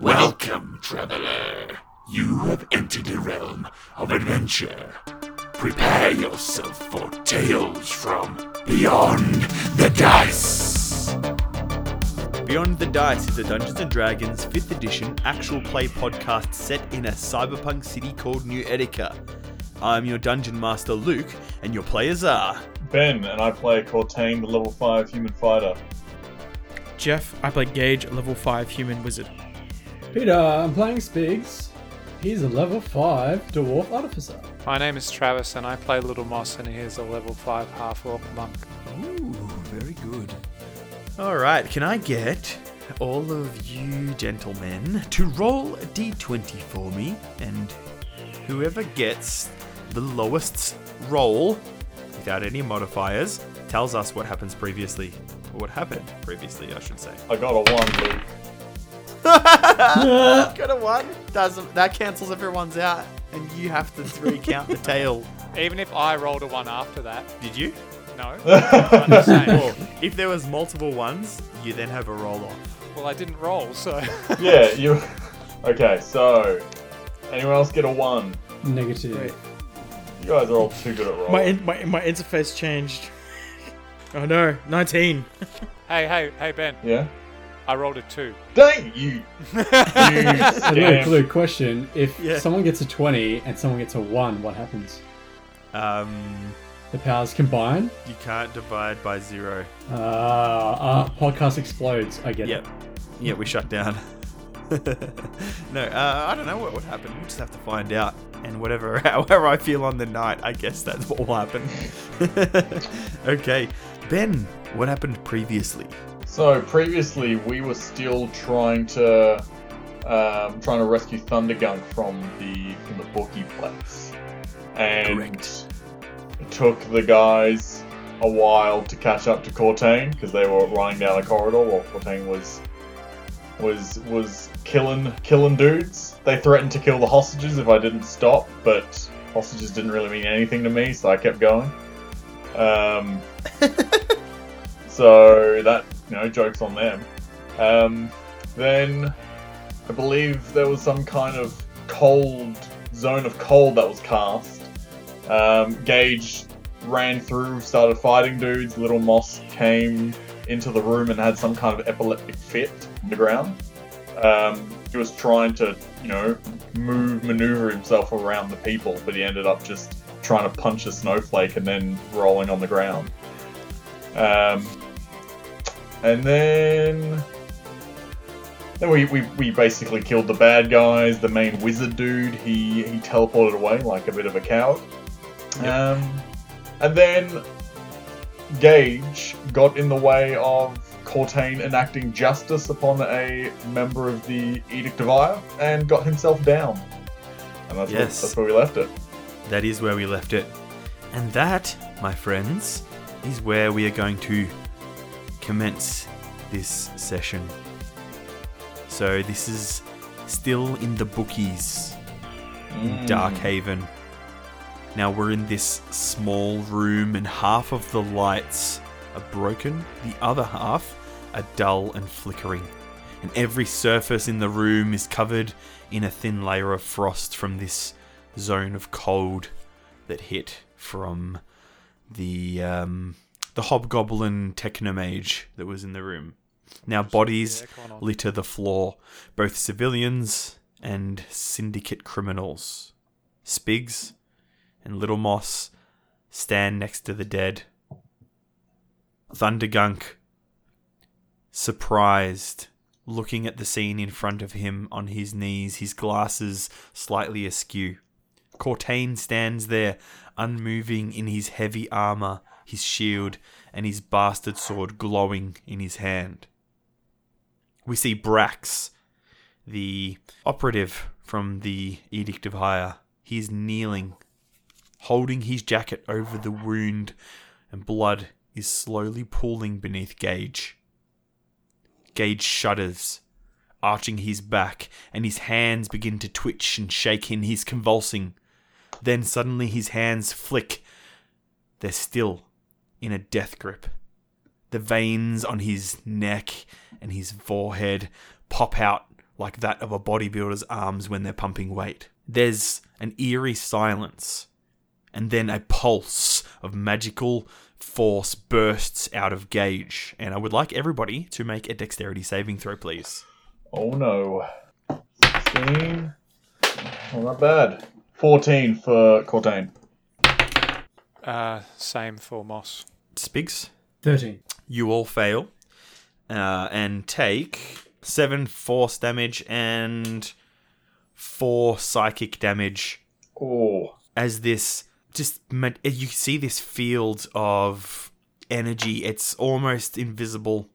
Welcome, traveler. You have entered the realm of adventure. Prepare yourself for tales from beyond the dice. Beyond the Dice is a Dungeons and Dragons 5th edition actual play podcast set in a cyberpunk city called New Etica. I'm your dungeon master Luke, and your players are Ben, and I play Cortain, the level 5 human fighter. Jeff, I play Gage, a level 5 human wizard. Peter, I'm playing Spigs. He's a level 5 dwarf artificer. My name is Travis, and I play Little Moss, and he is a level 5 half orc monk. Ooh, very good. All right, can I get all of you gentlemen to roll a d20 for me, and whoever gets the lowest roll without any modifiers tells us what happens previously. Or what happened previously, I should say. I got a 1, Luke. Got a one. Doesn't that cancels everyone's out, and you have to recount the tail. Even if I rolled a one after that, Did you? no. I'm just saying. Well, if there was multiple ones, you then have a roll off. Well, I didn't roll, so Yeah, you. Okay, so. Anyone else get a 1? Negative. Wait. You guys are all too good at rolling. My, in, my my interface changed. Oh no, 19. hey, hey, hey, Ben, Yeah? I rolled a two. Dang you! you So Luke, scam. Luke, question. If Yeah. someone gets a 20 and someone gets a 1, what happens? Um, The powers combine? you can't divide by zero. Uh, uh, podcast explodes. I get Yep. it. Yeah, we shut down. no, uh, I don't know what would happen. We'll just have to find out. And whatever, however I feel on the night, I guess that's what will happen. okay, Ben, what happened previously? So, previously, we were still trying to. Um, trying to rescue Thundergunk from the from the bookie place, and Correct. it took the guys a while to catch up to Cortain because they were running down a corridor while Cortain was was was killing killing dudes. They threatened to kill the hostages if I didn't stop, but hostages didn't really mean anything to me, so I kept going. Um, so that you know, jokes on them. Um, then I believe there was some kind of cold zone of cold that was cast. Um, Gage ran through, started fighting dudes. Little Moss came into the room and had some kind of epileptic fit on the ground. Um, he was trying to, you know, move, maneuver himself around the people, but he ended up just trying to punch a snowflake and then rolling on the ground. Um, and then then we, we, we basically killed the bad guys. The main wizard dude, he, he teleported away like a bit of a coward. Um, and then Gage got in the way of Cortain enacting justice upon a member of the Edict of Ire and got himself down. And that's, Yes. where, that's where we left it. That is where we left it. And that, my friends, is where we are going to commence this session. So, this is still in the bookies in Darkhaven. Now, we're in this small room, and half of the lights are broken, the other half are dull and flickering. And every surface in the room is covered in a thin layer of frost from this zone of cold that hit from the um, the hobgoblin technomage that was in the room. Now bodies litter the floor, both civilians and syndicate criminals. Spigs and Little Moss stand next to the dead. Thundergunk, surprised, looking at the scene in front of him on his knees, his glasses slightly askew. Cortain stands there, unmoving in his heavy armor, his shield, and his bastard sword glowing in his hand. We see Brax, the operative from the Edict of Ire. He is kneeling, holding his jacket over the wound, and blood is slowly pooling beneath Gage. Gage shudders, arching his back, and his hands begin to twitch and shake in his convulsing. Then suddenly his hands flick. They're still in a death grip. The veins on his neck and his forehead pop out like that of a bodybuilder's arms when they're pumping weight. There's an eerie silence, and then a pulse of magical force bursts out of Gage. And I would like everybody to make a dexterity saving throw, please. Oh no. 16. Well, not bad. 14 for Cortain. Uh, same for Moss. Spigs, 13. you all fail uh, and take seven force damage and four psychic damage Oh. as this just ma- you see this field of energy it's almost invisible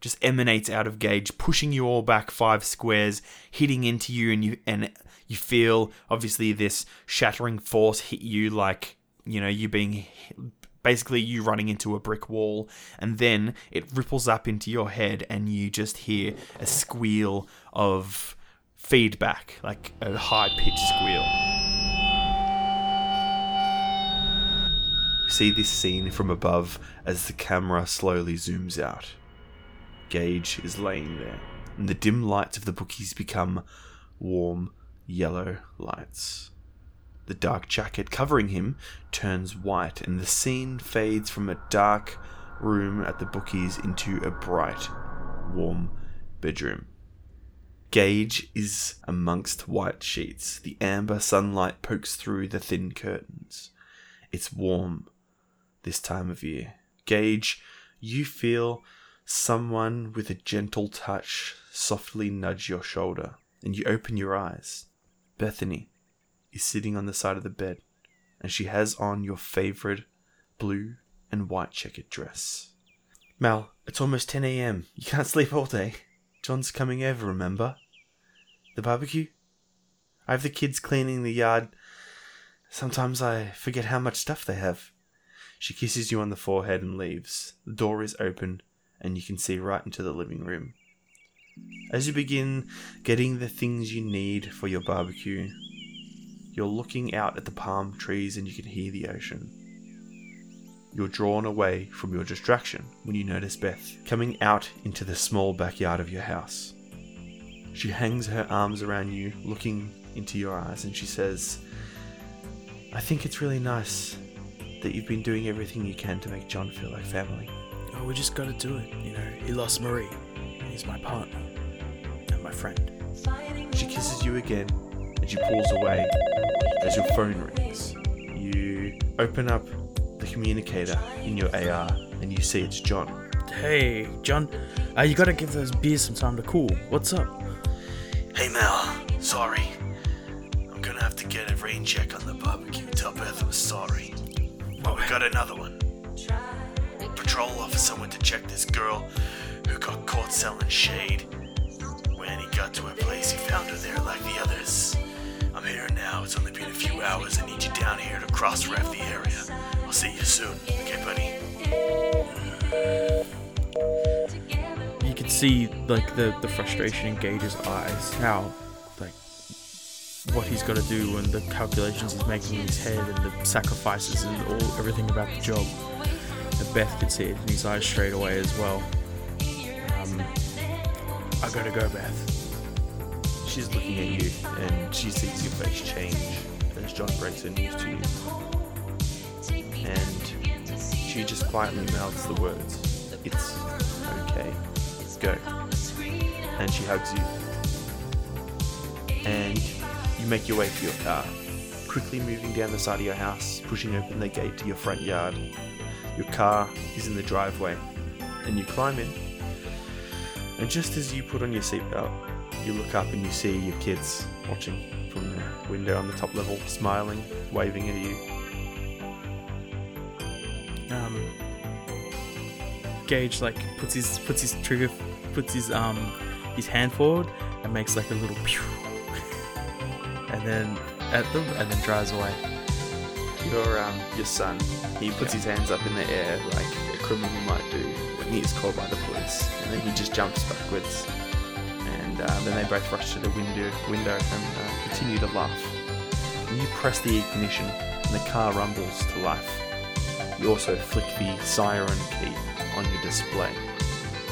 just emanates out of Gage pushing you all back five squares hitting into you and you and you feel obviously this shattering force hit you like you know you being basically you running into a brick wall and then it ripples up into your head and you just hear a squeal of feedback like a high pitched squeal see this scene from above as the camera slowly zooms out. Gage is laying there, and the dim lights of the bookies become warm yellow lights. The dark jacket covering him turns white, and the scene fades from a dark room at the bookies into a bright, warm bedroom. Gage is amongst white sheets. The amber sunlight pokes through the thin curtains. It's warm this time of year. Gage, you feel someone with a gentle touch softly nudge your shoulder, and you open your eyes. Bethany is sitting on the side of the bed, and she has on your favorite blue and white checkered dress. Mal, it's almost 10 a.m. You can't sleep all day. John's coming over, remember? The barbecue? I have the kids cleaning the yard. Sometimes I forget how much stuff they have. She kisses you on the forehead and leaves. The door is open, and you can see right into the living room. As you begin getting the things you need for your barbecue, you're looking out at the palm trees and you can hear the ocean. You're drawn away from your distraction when you notice Beth coming out into the small backyard of your house. She hangs her arms around you, looking into your eyes, and she says, I think it's really nice that you've been doing everything you can to make John feel like family. Oh, we just gotta do it. You know, he lost Marie. He's my partner and my friend. She kisses you again and she pulls away as your phone rings. You open up the communicator in your AR and you see it's John. Hey, John, uh, you gotta give those beers some time to cool. What's up? Hey Mel, sorry. I'm gonna have to get a rain check on the barbecue. Tell Beth I'm sorry. But we got another one. Patrol officer went to check this girl who got caught selling shade. When he got to her place, he found her there like the others. I'm now. It's only been a few hours. I need you down here to cross ref the area. I'll see you soon. Okay, buddy? You can see like the the frustration in Gage's eyes. How like what he's got to do and the calculations he's making in his head and the sacrifices and all everything about the job. And Beth could see it in his eyes straight away as well. Um, I gotta go, Beth. She's looking at you and she sees your face change as John breaks her news to you. And she just quietly mouths the words, It's okay. Go. And she hugs you. And you make your way to your car, quickly moving down the side of your house, pushing open the gate to your front yard. Your car is in the driveway, and you climb in. And just as you put on your seatbelt, you look up and you see your kids watching from the window on the top level, smiling, waving at you. um, Gage like puts his puts his trigger puts his um his hand forward and makes like a little pew, and then at them and then drives away. Your um, your son, he puts his hands up in the air like a criminal might do when he is called by the police, and then he just jumps backwards, and uh, then they both rush to the window window and uh, continue to laugh. You press the ignition, and the car rumbles to life. You also flick the siren key on your display,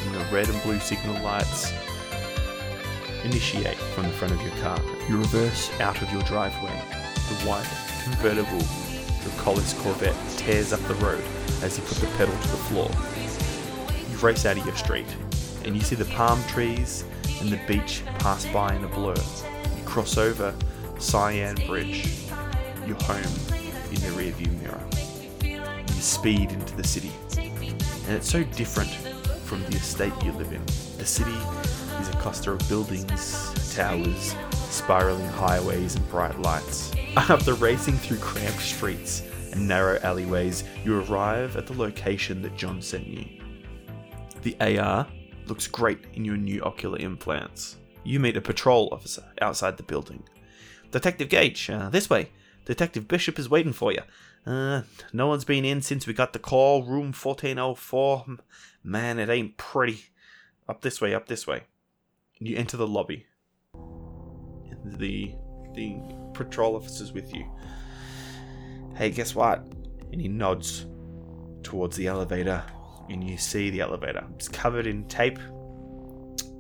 and the red and blue signal lights initiate from the front of your car. You reverse out of your driveway. The white convertible, the Collis Corvette, tears up the road as you put the pedal to the floor. You race out of your street, and you see the palm trees and the beach pass by in a blur. You cross over Cyan Bridge, your home in the rearview mirror. You speed into the city, and it's so different from the estate you live in. The city is a cluster of buildings, towers, spiraling highways, and bright lights. After racing through cramped streets and narrow alleyways, you arrive at the location that John sent you. The AR looks great in your new ocular implants. You meet a patrol officer outside the building. Detective Gage, uh, this way. Detective Bishop is waiting for you. Uh, no one's been in since we got the call. Room 1404. Man, it ain't pretty. Up this way, up this way. You enter the lobby. The the patrol officer's with you. Hey, guess what? And he nods towards the elevator, and you see the elevator. It's covered in tape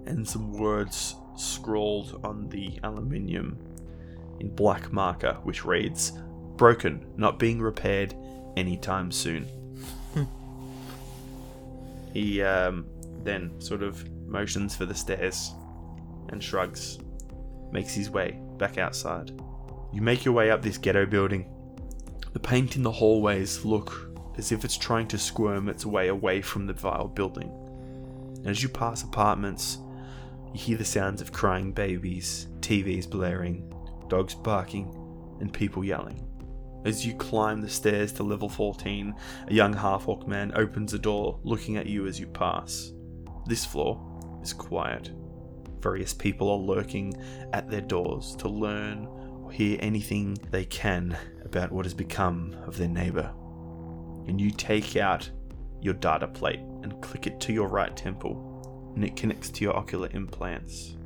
and some words scrawled on the aluminium in black marker, which reads Broken, not being repaired anytime soon. he um, then sort of motions for the stairs and shrugs, makes his way back outside. You make your way up this ghetto building. The paint in the hallways look as if it's trying to squirm its way away from the vile building. As you pass apartments, you hear the sounds of crying babies, TVs blaring, dogs barking, and people yelling. As you climb the stairs to level 14, a young half orc man opens a door, looking at you as you pass. This floor is quiet. Various people are lurking at their doors to learn or hear anything they can about what has become of their neighbor. And you take out your data plate and click it to your right temple, and it connects to your ocular implants.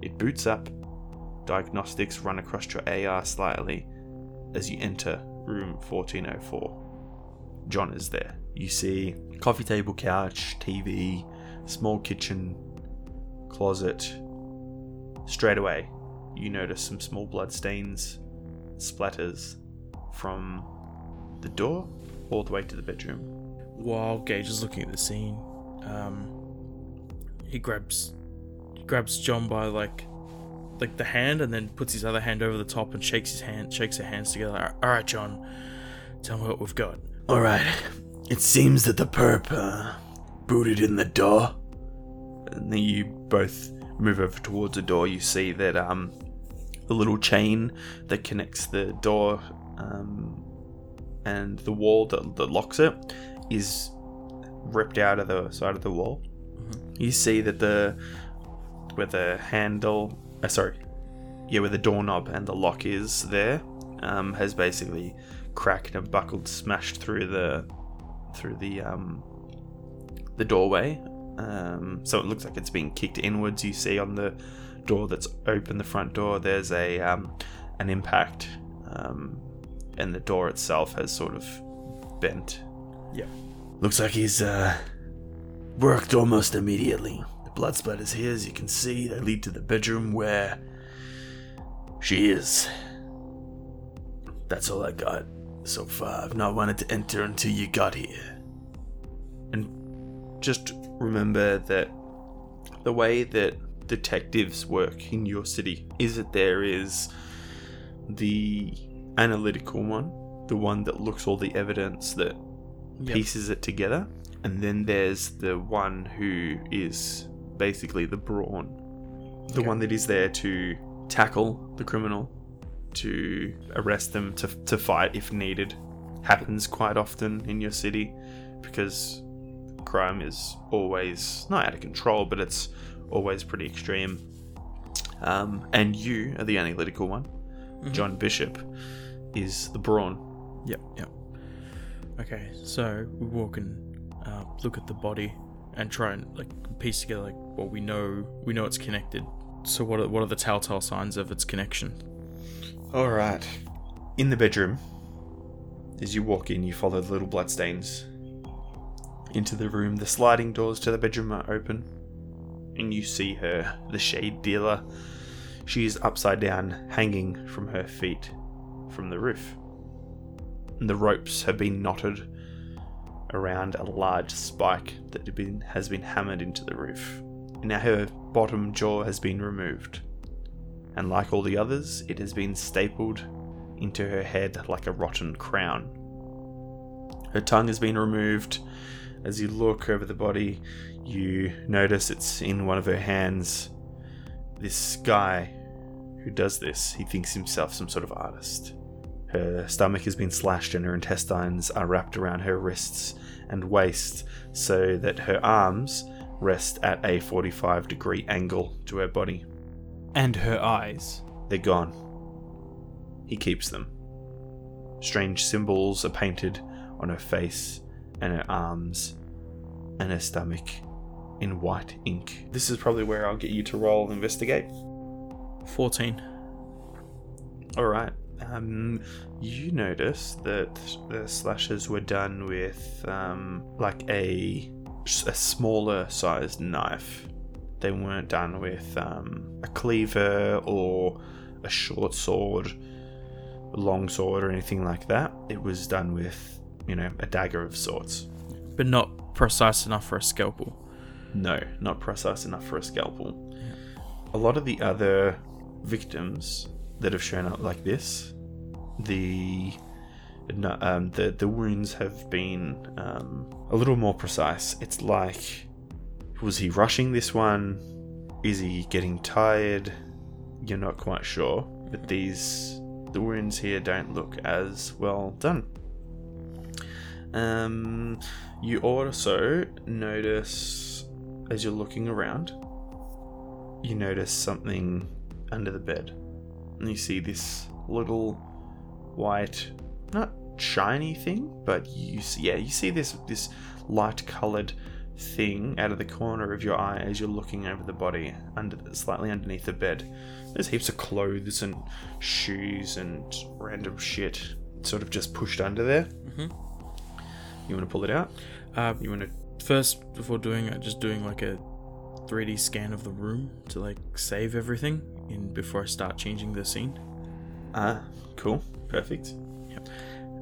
It boots up, diagnostics run across your AR slightly as you enter room 1404. John is there. You see coffee table, couch, TV, small kitchen, closet. Straight away, you notice some small blood stains, splatters from the door all the way to the bedroom. While Gage is looking at the scene, um, he grabs he grabs John by like like the hand and then puts his other hand over the top and shakes his hand shakes their hands together. All right, John, tell me what we've got. Alright, it seems that the perp uh, booted in the door. and then you both move over towards the door. You see that um, the little chain that connects the door um, and the wall that, that locks it is ripped out of the side of the wall. You see that the where the handle, uh, sorry, yeah, where the doorknob and the lock is there, um, has basically cracked and buckled, smashed through the through the um, the doorway. Um, so it looks like it's being kicked inwards. You see on the door that's open, the front door, there's a um, an impact, um, and the door itself has sort of bent. Yeah. Looks like he's uh, worked almost immediately. The blood splatters here, as you can see, they lead to the bedroom where she is. That's all I got so far. I've not wanted to enter until you got here. And just remember that the way that detectives work in your city is that there is the analytical one, the one that looks all the evidence that Yep. pieces it together, and then there's the one who is basically the brawn, the Okay. one that is there to tackle the criminal, to arrest them, to to fight if needed. Happens quite often in your city because crime is always not out of control, but it's always pretty extreme. Um, and you are the analytical one. John Bishop is the brawn. Yep, yep. Okay, so we walk and uh, look at the body and try and like piece together like well we know we know it's connected. So what are what are the telltale signs of its connection? All right. In the bedroom, as you walk in, you follow the little bloodstains into the room. The sliding doors to the bedroom are open. and you see her, the shade dealer. She's upside down, hanging from her feet from the roof. The ropes have been knotted around a large spike that has been hammered into the roof. Now her bottom jaw has been removed, and like all the others, it has been stapled into her head like a rotten crown. Her tongue has been removed. As you look over the body, you notice it's in one of her hands. This guy who does this, he thinks himself some sort of artist. Her stomach has been slashed and her intestines are wrapped around her wrists and waist so that her arms rest at a 45 degree angle to her body. And her eyes. They're gone. He keeps them. Strange symbols are painted on her face and her arms and her stomach in white ink. This is probably where I'll get you to roll investigate. 14. All right. Um, you notice that the slashes were done with um, like a a smaller sized knife. They weren't done with um, a cleaver or a short sword, a long sword, or anything like that. It was done with, you know, a dagger of sorts. But not precise enough for a scalpel. No, not precise enough for a scalpel. A lot of the other victims that have shown up like this, the um, the the wounds have been um, a little more precise. It's like, was he rushing this one? Is he getting tired? You're not quite sure, but these the wounds here don't look as well done. Um, you also notice as you're looking around, you notice something under the bed, and you see this little white, not shiny thing, but you see, yeah, you see this this light coloured thing out of the corner of your eye as you're looking over the body, under slightly underneath the bed. There's heaps of clothes and shoes and random shit, sort of just pushed under there. Mhm. You want to pull it out? Uh, You want to? first, before doing it, just doing like a 3D scan of the room to like save everything in before I start changing the scene. Ah, cool, perfect.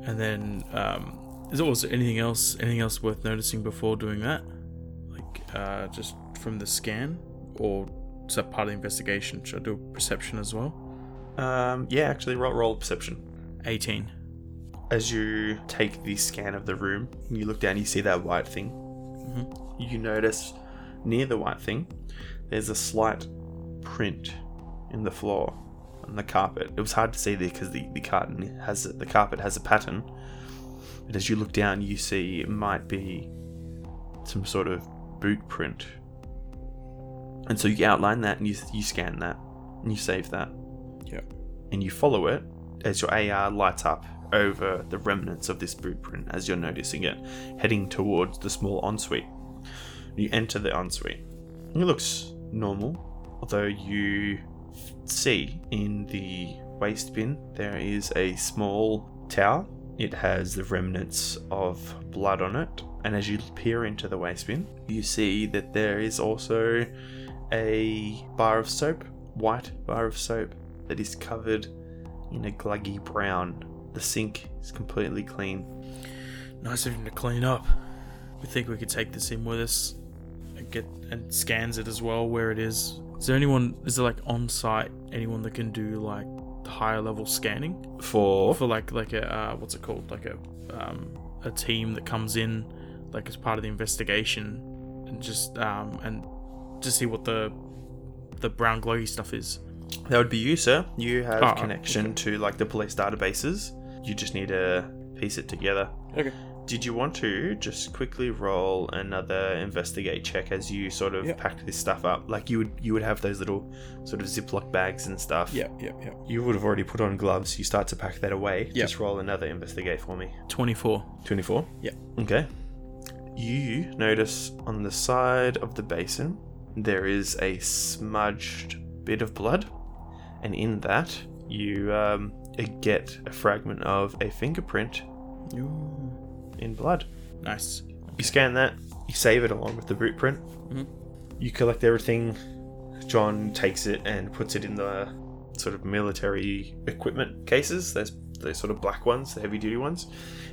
And then, um, is there also anything else? Anything else worth noticing before doing that? Like, uh, just from the scan, or is that part of the investigation? Should I do a perception as well? Um, yeah, actually, roll roll perception. 18. As you take the scan of the room, you look down, you see that white thing. You notice near the white thing, there's a slight print in the floor on the carpet. It was hard to see there because the, the carton has the carpet has a pattern. But as you look down, you see it might be some sort of boot print. And so you outline that and you, you scan that and you save that Yeah. and you follow it as your AR lights up over the remnants of this boot print as you're noticing it, heading towards the small ensuite. You enter the ensuite. It looks normal, although you see in the waste bin there is a small towel. It has the remnants of blood on it, and as you peer into the waste bin, you see that there is also a bar of soap, white bar of soap, that is covered in a gluggy brown. The sink is completely clean. Nice of him to clean up. We think we could take this in with us and get and scans it as well where it is. Is there anyone? Is there like on site anyone that can do like higher level scanning For for like like a uh, what's it called like a um, a team that comes in like as part of the investigation and just um and just see what the the brown glowy stuff is. that would be you, sir. You have Ah, connection okay. to like the police databases. You just need to piece it together. Okay. Did you want to just quickly roll another investigate check as you sort of Yep. packed this stuff up? Like you would you would have those little sort of Ziploc bags and stuff. Yeah, yeah, yeah. You would have already put on gloves. You start to pack that away. Yep. Just roll another investigate for me. Twenty four. 24? Yep. Okay. You notice on the side of the basin there is a smudged bit of blood, and in that you um, get a fragment of a fingerprint in blood. Nice. You scan that, you save it along with the boot print. Mhm. You collect everything. John takes it and puts it in the sort of military equipment cases. There's those sort of black ones, the heavy duty ones.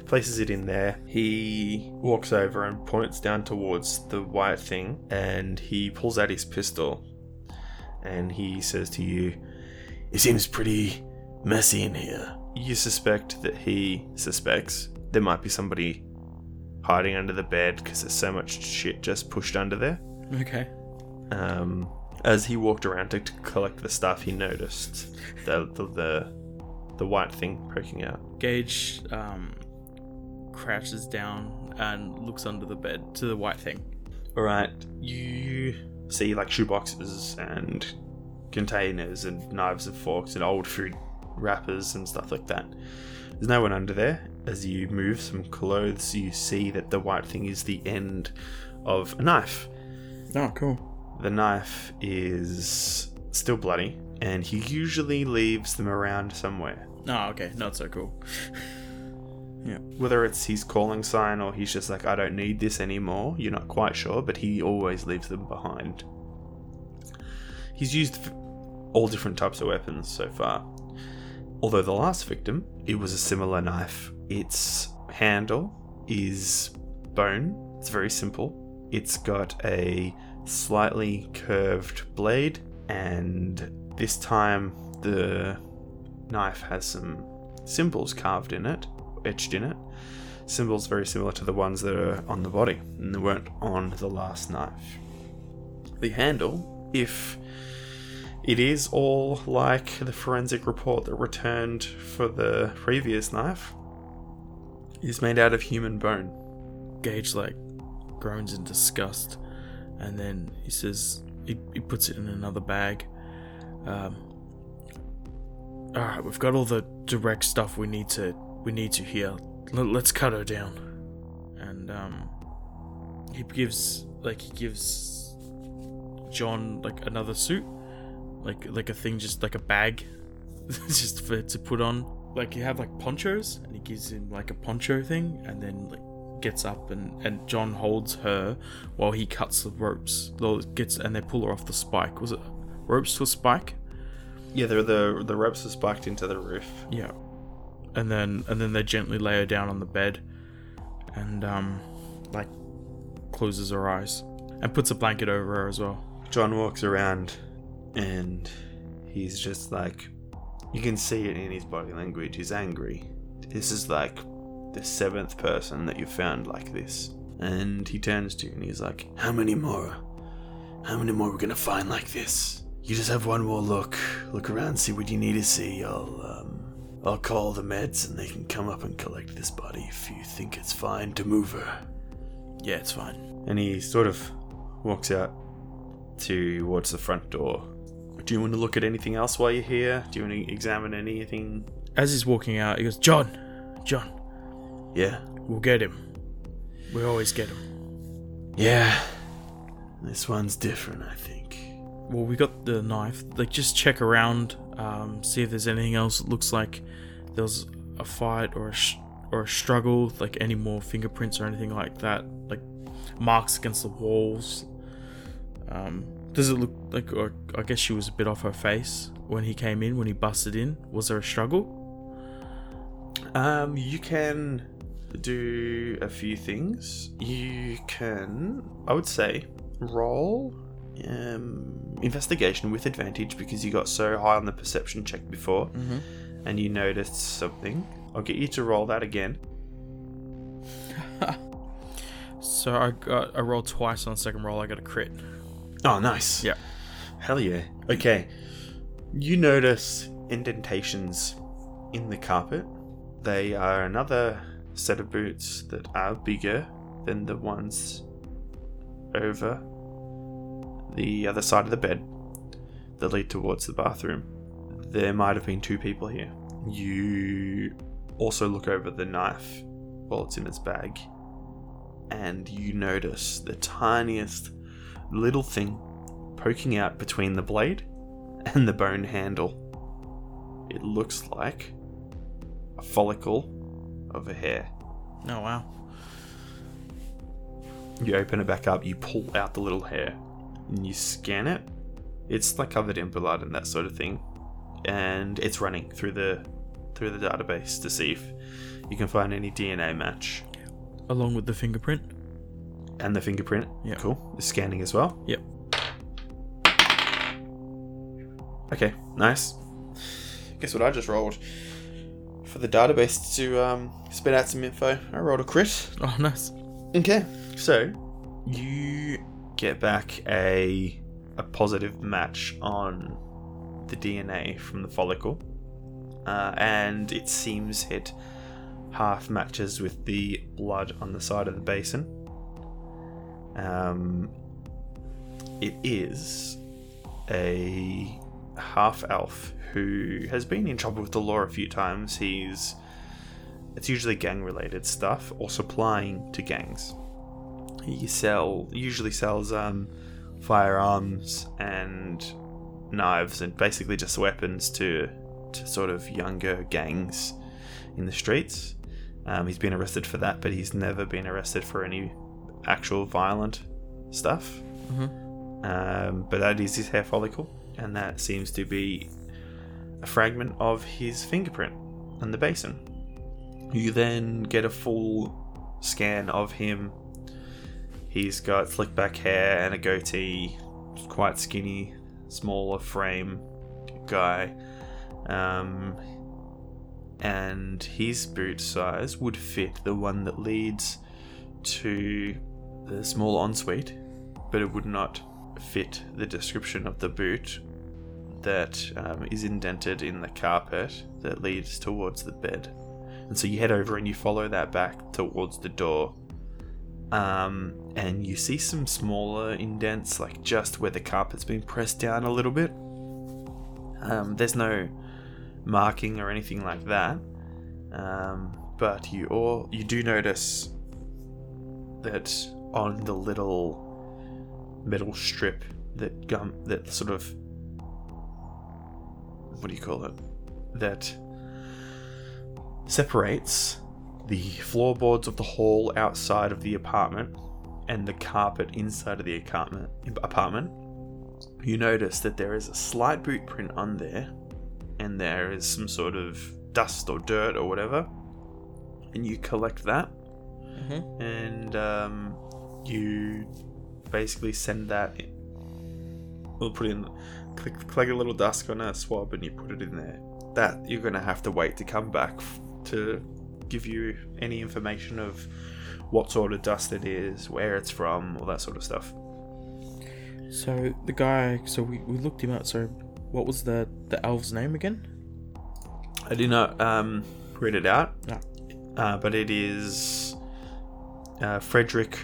Places it in there. He walks over and points down towards the white thing and he pulls out his pistol and he says to you, It seems pretty messy in here. You suspect that he suspects there might be somebody hiding under the bed because there's so much shit just pushed under there. Okay. Um, as he walked around to, to collect the stuff, he noticed the, the the the white thing poking out. Gage um, crouches down and looks under the bed to the white thing. All right, you see like shoeboxes and containers and knives and forks and old food wrappers and stuff like that. There's no one under there. As you move some clothes, you see that the white thing is the end of a knife. Oh, cool. The knife is still bloody, and he usually leaves them around somewhere. Oh, okay. Not so cool. Yeah. Whether it's his calling sign or he's just like, I don't need this anymore, you're not quite sure, but he always leaves them behind. He's used all different types of weapons so far. Although the last victim, it was a similar knife. Its handle is bone, it's very simple. It's got a slightly curved blade, and this time the knife has some symbols carved in it, etched in it. Symbols very similar to the ones that are on the body, and they weren't on the last knife. The handle, if it is all like the forensic report that returned for the previous knife, is made out of human bone. Gage like groans in disgust, and then he says he, he puts it in another bag. Um, all right, we've got all the direct stuff we need to we need to here. L- let's cut her down. And um, he gives like he gives John like another suit, like like a thing, just like a bag, just for to put on. Like you have like ponchos, and he gives him like a poncho thing, and then like gets up and and John holds her while he cuts the ropes. Gets and they pull her off the spike. Was it ropes to a spike? Yeah, the the, the ropes are spiked into the roof. Yeah. And then and then they gently lay her down on the bed and um like closes her eyes and puts a blanket over her as well. John walks around and he's just like you can see it in his body language. He's angry. This is like the seventh person that you've found like this. And he turns to you and he's like, How many more? How many more are we gonna find like this? You just have one more look. Look around, see what you need to see. I'll um I'll call the meds and they can come up and collect this body if you think it's fine to move her. Yeah, it's fine. And he sort of walks out towards the front door. Do you want to look at anything else while you're here? Do you want to examine anything? As he's walking out, he goes, "John, John, Yeah. we'll get him. We always get him." Yeah. This one's different, I think. Well, we got the knife. Like, just check around, um, see if there's anything else It looks like there was a fight or a sh- or a struggle, like any more fingerprints or anything like that, like marks against the walls. Um, does it look like? I guess she was a bit off her face when he came in. When he busted in, was there a struggle? Um, you can do a few things. You can, I would say, roll um, investigation with advantage because you got so high on the perception check before Mm-hmm. and you noticed something. I'll get you to roll that again. So I got I rolled twice on the second roll. I got a crit. Oh, nice. Yeah. Hell yeah. Okay. You notice indentations in the carpet. They are another set of boots that are bigger than the ones over the other side of the bed that lead towards the bathroom. There might have been two people here. You also look over the knife while it's in its bag, and you notice the tiniest little thing poking out between the blade and the bone handle. It looks like a follicle of a hair. Oh wow. You open it back up, you pull out the little hair, and you scan it. It's like covered in blood and that sort of thing, and it's running through the through the database to see if you can find any DNA match Along with the fingerprint. And the fingerprint. Yeah. cool. It's scanning as well. Yep. Okay, nice. Guess what I just rolled for the database to um, spit out some info. I rolled a crit. Oh, nice. Okay. So you get back a a positive match on the DNA from the follicle, uh, and it seems it half matches with the blood on the side of the basin. Um, it is a half elf who has been in trouble with the law a few times. He's it's usually gang related stuff or supplying to gangs. He sell usually sells um, firearms and knives and basically just weapons to to sort of younger gangs in the streets. Um, he's been arrested for that, but he's never been arrested for any actual violent stuff. Um, but that is his hair follicle, and that seems to be a fragment of his fingerprint on the basin. You then get a full scan of him. He's got slick back hair and a goatee, quite skinny, smaller frame guy. Um, and his boot size would fit the one that leads to the small ensuite, but it would not fit the description of the boot that um, is indented in the carpet that leads towards the bed. And so you head over and you follow that back towards the door. Um, and you see some smaller indents, like just where the carpet's been pressed down a little bit. Um, there's no marking or anything like that. Um, but you all you do notice that on the little metal strip that gum that sort of what do you call it? That separates the floorboards of the hall outside of the apartment and the carpet inside of the apartment apartment. You notice that there is a slight boot print on there and there is some sort of dust or dirt or whatever. And you collect that. And um, you basically send that in. We'll put in, click, click a little dust on a swab, and you put it in there. That you're gonna have to wait to come back f- to give you any information of what sort of dust it is, where it's from, all that sort of stuff. So the guy, so we, we looked him up. So what was the the elf's name again? I did not um, read it out, Ah. uh, but it is uh, Frederick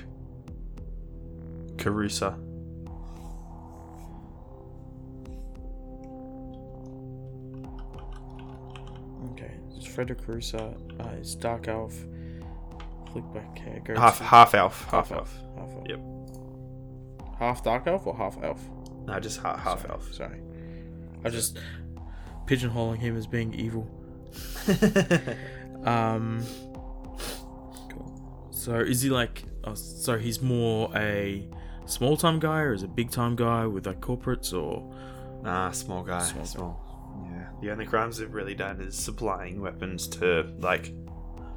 Carusa. Okay, it's Frederick Caruso. Uh, it's dark elf. Flick back hair. Goatee. Half half elf, half, half elf. elf. Half elf. Yep. Half dark elf or half elf? No, just half, half Sorry, elf. Sorry. I was just pigeonholing him as being evil. Um. Cool. So is he like? Oh, so he's more a small time guy, or is a big time guy with like corporates, or Nah, small guy. Small Small. Yeah. The only crimes they've really done is supplying weapons to like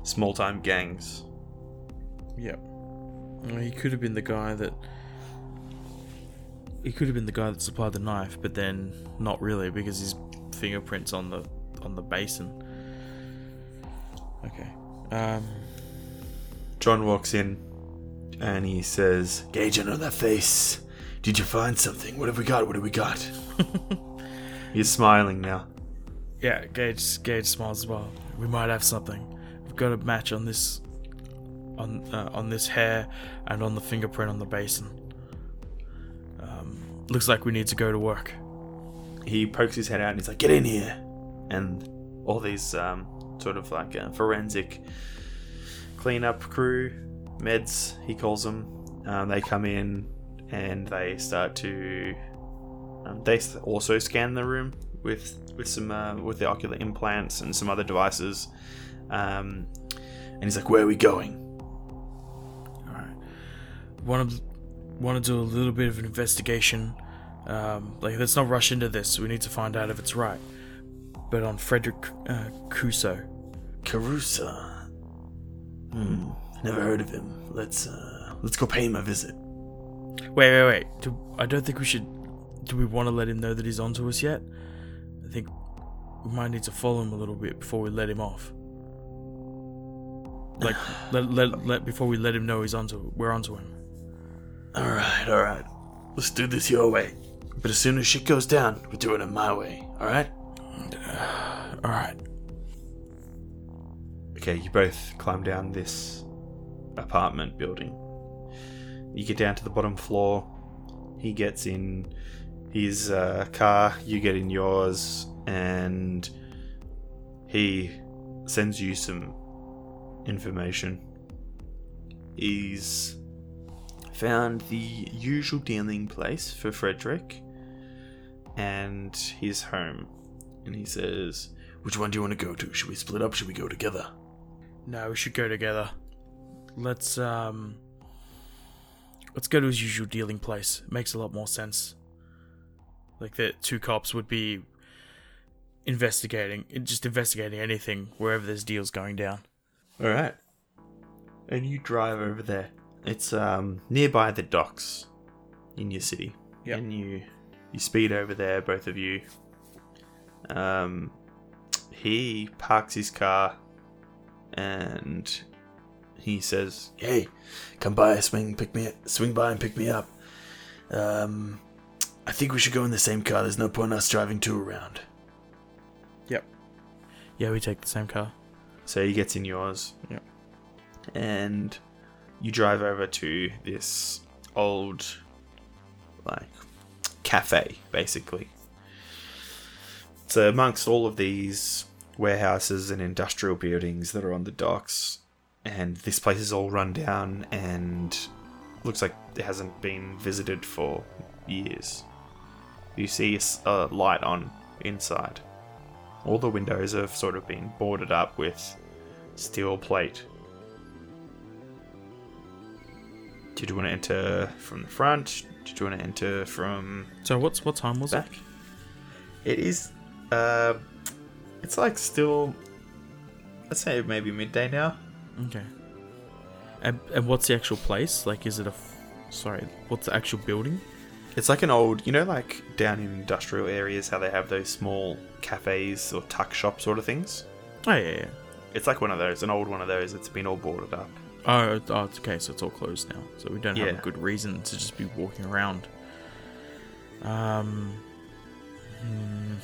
small time gangs. yeah. Well, He could have been the guy that. He could have been the guy that supplied the knife, but then not really because his fingerprints on the on the basin. Okay. Um. John walks in and he says, Gage on that face. Did you find something? What have we got? What have we got? He's smiling now. Yeah, Gage Gage smiles as well. We might have something. We've got a match on this on uh, on this hair and on the fingerprint on the basin. Um, looks like we need to go to work. He pokes his head out and he's like, Get in here. And all these um, sort of like uh, forensic cleanup crew, meds, he calls them, um, they come in and they start to. Um, they also scan the room with with some uh, with the ocular implants and some other devices. Um, and he's like, "Where are we going?" All right. One of want to do a little bit of an investigation. Um, like, let's not rush into this. We need to find out if it's right. But on Frederick uh, Cuso. Carusa. Hmm. Never heard of him. Let's uh let's go pay him a visit. Wait, wait, wait. Do, I don't think we should. Do we want to let him know that he's onto us yet? I think we might need to follow him a little bit before we let him off. Like, let, let, let before we let him know he's onto we're onto him. Alright, alright. Let's do this your way. But as soon as shit goes down, we're doing it my way, alright? All right. Okay, you both climb down this apartment building. You get down to the bottom floor. He gets in his uh, car, you get in yours, and he sends you some information. He's found the usual dealing place for Frederick and his home. And he says, Which one do you want to go to? Should we split up? Should we go together? No, we should go together. Let's um. Let's go to his usual dealing place. Makes a lot more sense. Like the two cops would be investigating, just investigating anything wherever there's deals going down. All right. And you drive over there. It's um nearby the docks in your city. Yep. And you you speed over there, both of you. Um, he parks his car, and he says, Hey, come by, swing, pick me, swing by and pick me up. Um, I think we should go in the same car. There's no point in us driving two around. Yep. Yeah, we take the same car. So he gets in yours. Yep. And you drive over to this old, like, cafe, basically. So amongst all of these warehouses and industrial buildings that are on the docks, and this place is all run down and looks like it hasn't been visited for years. You see a light on inside. All the windows have sort of been boarded up with steel plate. Did you want to enter from the front? Did you want to enter from So what's what time was back? It is. Uh, it's like still. Let's say maybe midday now. Okay. And, and what's the actual place? Like, is it a? F- sorry, what's the actual building? It's like an old, you know, like down in industrial areas, how they have those small cafes or tuck shop sort of things. Oh yeah, yeah. It's like one of those, an old one of those. It's been all boarded up. Oh, oh, it's okay. So it's all closed now. So we don't have a good reason to just be walking around. Um. hmm.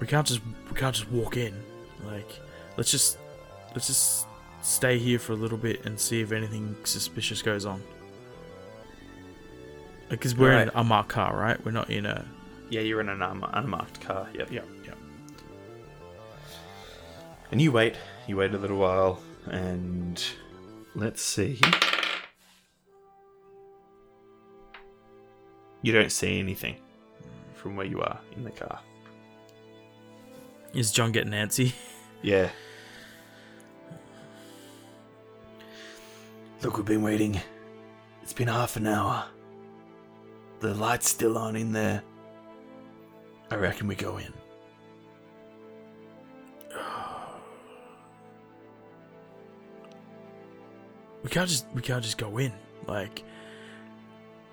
We can't just we can't just walk in. Like, let's just let's just stay here for a little bit and see if anything suspicious goes on. Uh, because we're in Alright. an unmarked car, right? We're not in a. Yeah, you're in an un- unmarked car. Yep. Yeah, yeah. And you wait. You wait a little while, and let's see. You don't see anything from where you are in the car. Is John getting antsy? Yeah. Look, we've been waiting. It's been half an hour. The light's still on in there. I reckon we go in. we can't just we can't just go in like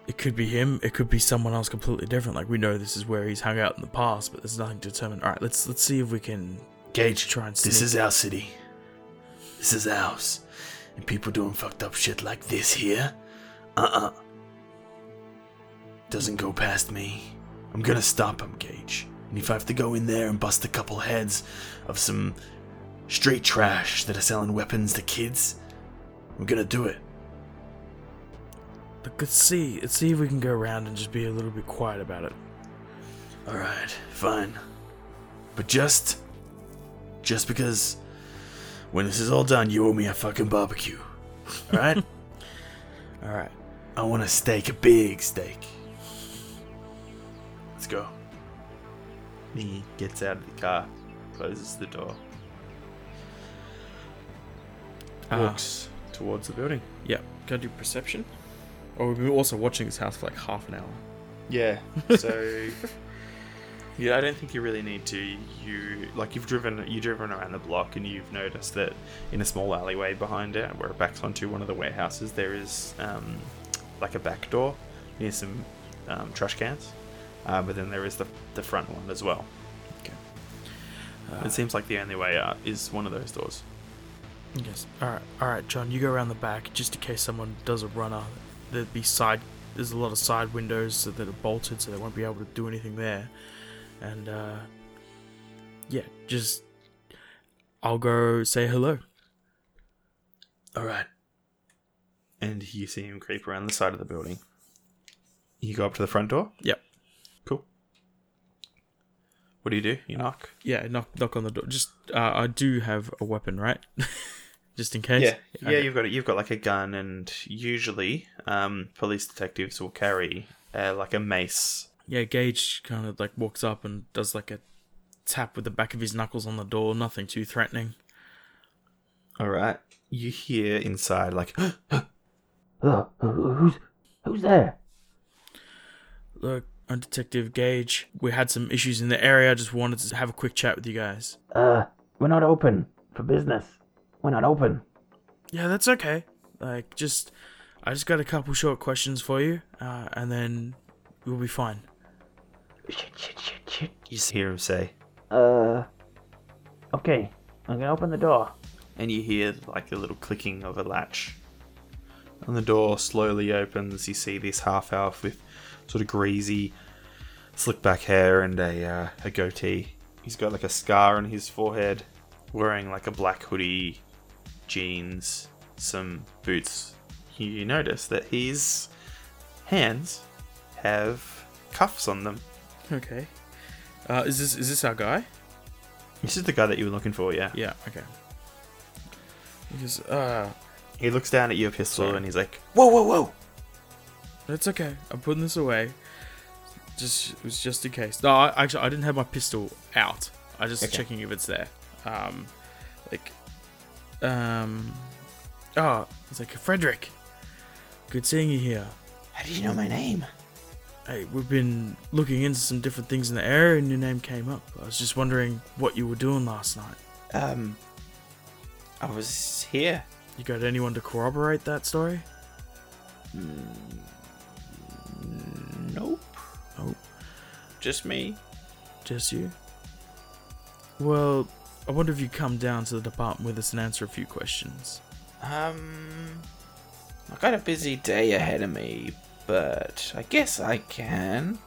it could be him it could be someone else completely different like we know this is where he's hung out in the past but there's nothing to determine all right let's let's see if we can Gage, Try and see. this is our city. This is ours. And people doing fucked up shit like this here, uh-uh. Doesn't go past me. I'm gonna stop him, Gage. And if I have to go in there and bust a couple heads of some straight trash that are selling weapons to kids, I'm gonna do it. look, let's see let's see if we can go around and just be a little bit quiet about it Alright, fine. But just. Just because when this is all done, you owe me a fucking barbecue. Alright? all right I want a steak, a big steak. Let's go. He gets out of the car, closes the door, uh, walks towards the building. yeah gotta do perception Oh, we've been also watching this house for like half an hour. Yeah. So yeah, I don't think you really need to. You like you've driven you driven around the block and you've noticed that in a small alleyway behind it, where it backs onto one of the warehouses, there is um, like a back door near some um, trash cans. Uh, but then there is the the front one as well. Uh, It seems like the only way out is one of those doors. Yes. All right, all right, John. You go around the back just in case someone does a runner. There'd be side. There's a lot of side windows that are bolted, so they won't be able to do anything there. And uh, yeah, just I'll go say hello. All right. And you see him creep around the side of the building. You go up to the front door. Yep. Cool. What do you do? You knock. Yeah, knock knock on the door. Just uh, I do have a weapon, right? just in case. Yeah, yeah. Okay. You've got it. you've got like a gun, and usually, um, police detectives will carry uh, like a mace. Yeah, Gage kind of like walks up and does like a tap with the back of his knuckles on the door. Nothing too threatening. All right. You hear inside like, Uh, who's who's there? Look, I'm Detective Gage. We had some issues in the area. I just wanted to have a quick chat with you guys. Uh, we're not open for business. We're not open. Yeah, that's okay. Like, just I just got a couple short questions for you, uh, and then we'll be fine. Shit, shit, shit, shit. you hear him say, Uh, okay. I'm gonna open the door. and you hear like a little clicking of a latch. And the door slowly opens. You see this half elf with sort of greasy, slick back hair and a uh, a goatee. He's got like a scar on his forehead, wearing like a black hoodie, jeans, some boots. You notice that his hands have cuffs on them. Okay. Uh, is this is this our guy? This is the guy that you were looking for, yeah. Yeah. Okay. Because uh, He looks down at your pistol Sorry. and he's like, "Whoa, whoa, whoa!" that's okay. I'm putting this away. Just it was just in case. No, I, actually I didn't have my pistol out. I was just Okay. checking if it's there. Um, like, um, oh, it's like Frederick. Good seeing you here. How did you know my name? Hey, we've been looking into some different things in the area, and your name came up. I was just wondering what you were doing last night. Um, I was here. You got anyone to corroborate that story? Nope. Oh, Just me. just you? Well, I wonder if you come down to the department with us and answer a few questions. Um, I've got a busy day ahead of me, but I guess I can.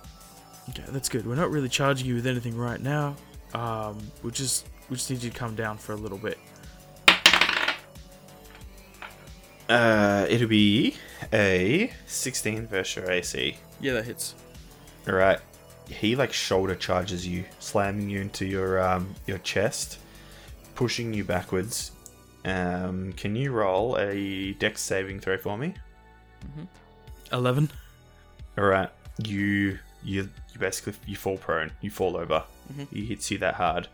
Okay, that's good. We're not really charging you with anything right now. Um, we just we just need you to come down for a little bit. Uh, it'll be a 16 versus your AC. Yeah, that hits. All right. He like shoulder charges you, slamming you into your um your chest, pushing you backwards. Um, can you roll a dex saving throw for me? Eleven. All right, you you you basically you fall prone, you fall over. He hits you that hard,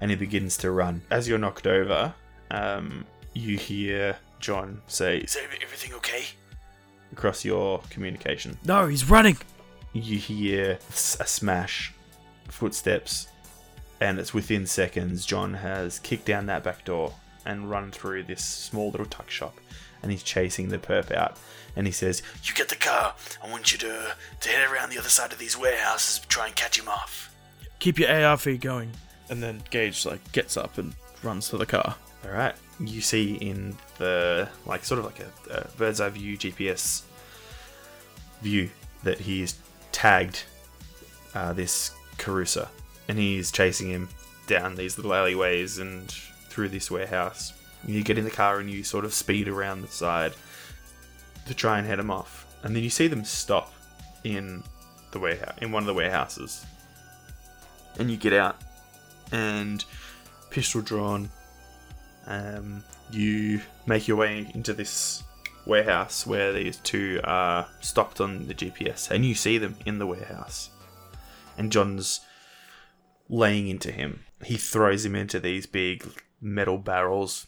and he begins to run. As you're knocked over, um, you hear John say, "Is everything okay?" across your communication. No, he's running. You hear a smash, footsteps, and it's within seconds. John has kicked down that back door and run through this small little tuck shop, and he's chasing the perp out. And he says, You get the car. I want you to, to head around the other side of these warehouses, try and catch him off. Keep your AR feed going. And then Gage like gets up and runs to the car. All right. You see in the like sort of like a, a bird's eye view GPS view that he is tagged uh, this Carusa, and he's chasing him down these little alleyways and through this warehouse. You get in the car and you sort of speed around the side to try and head him off, and then you see them stop in the warehouse in one of the warehouses, and you get out and pistol drawn um, you make your way into this warehouse where these two are stopped on the GPS, and you see them in the warehouse. And John's laying into him. He throws him into these big metal barrels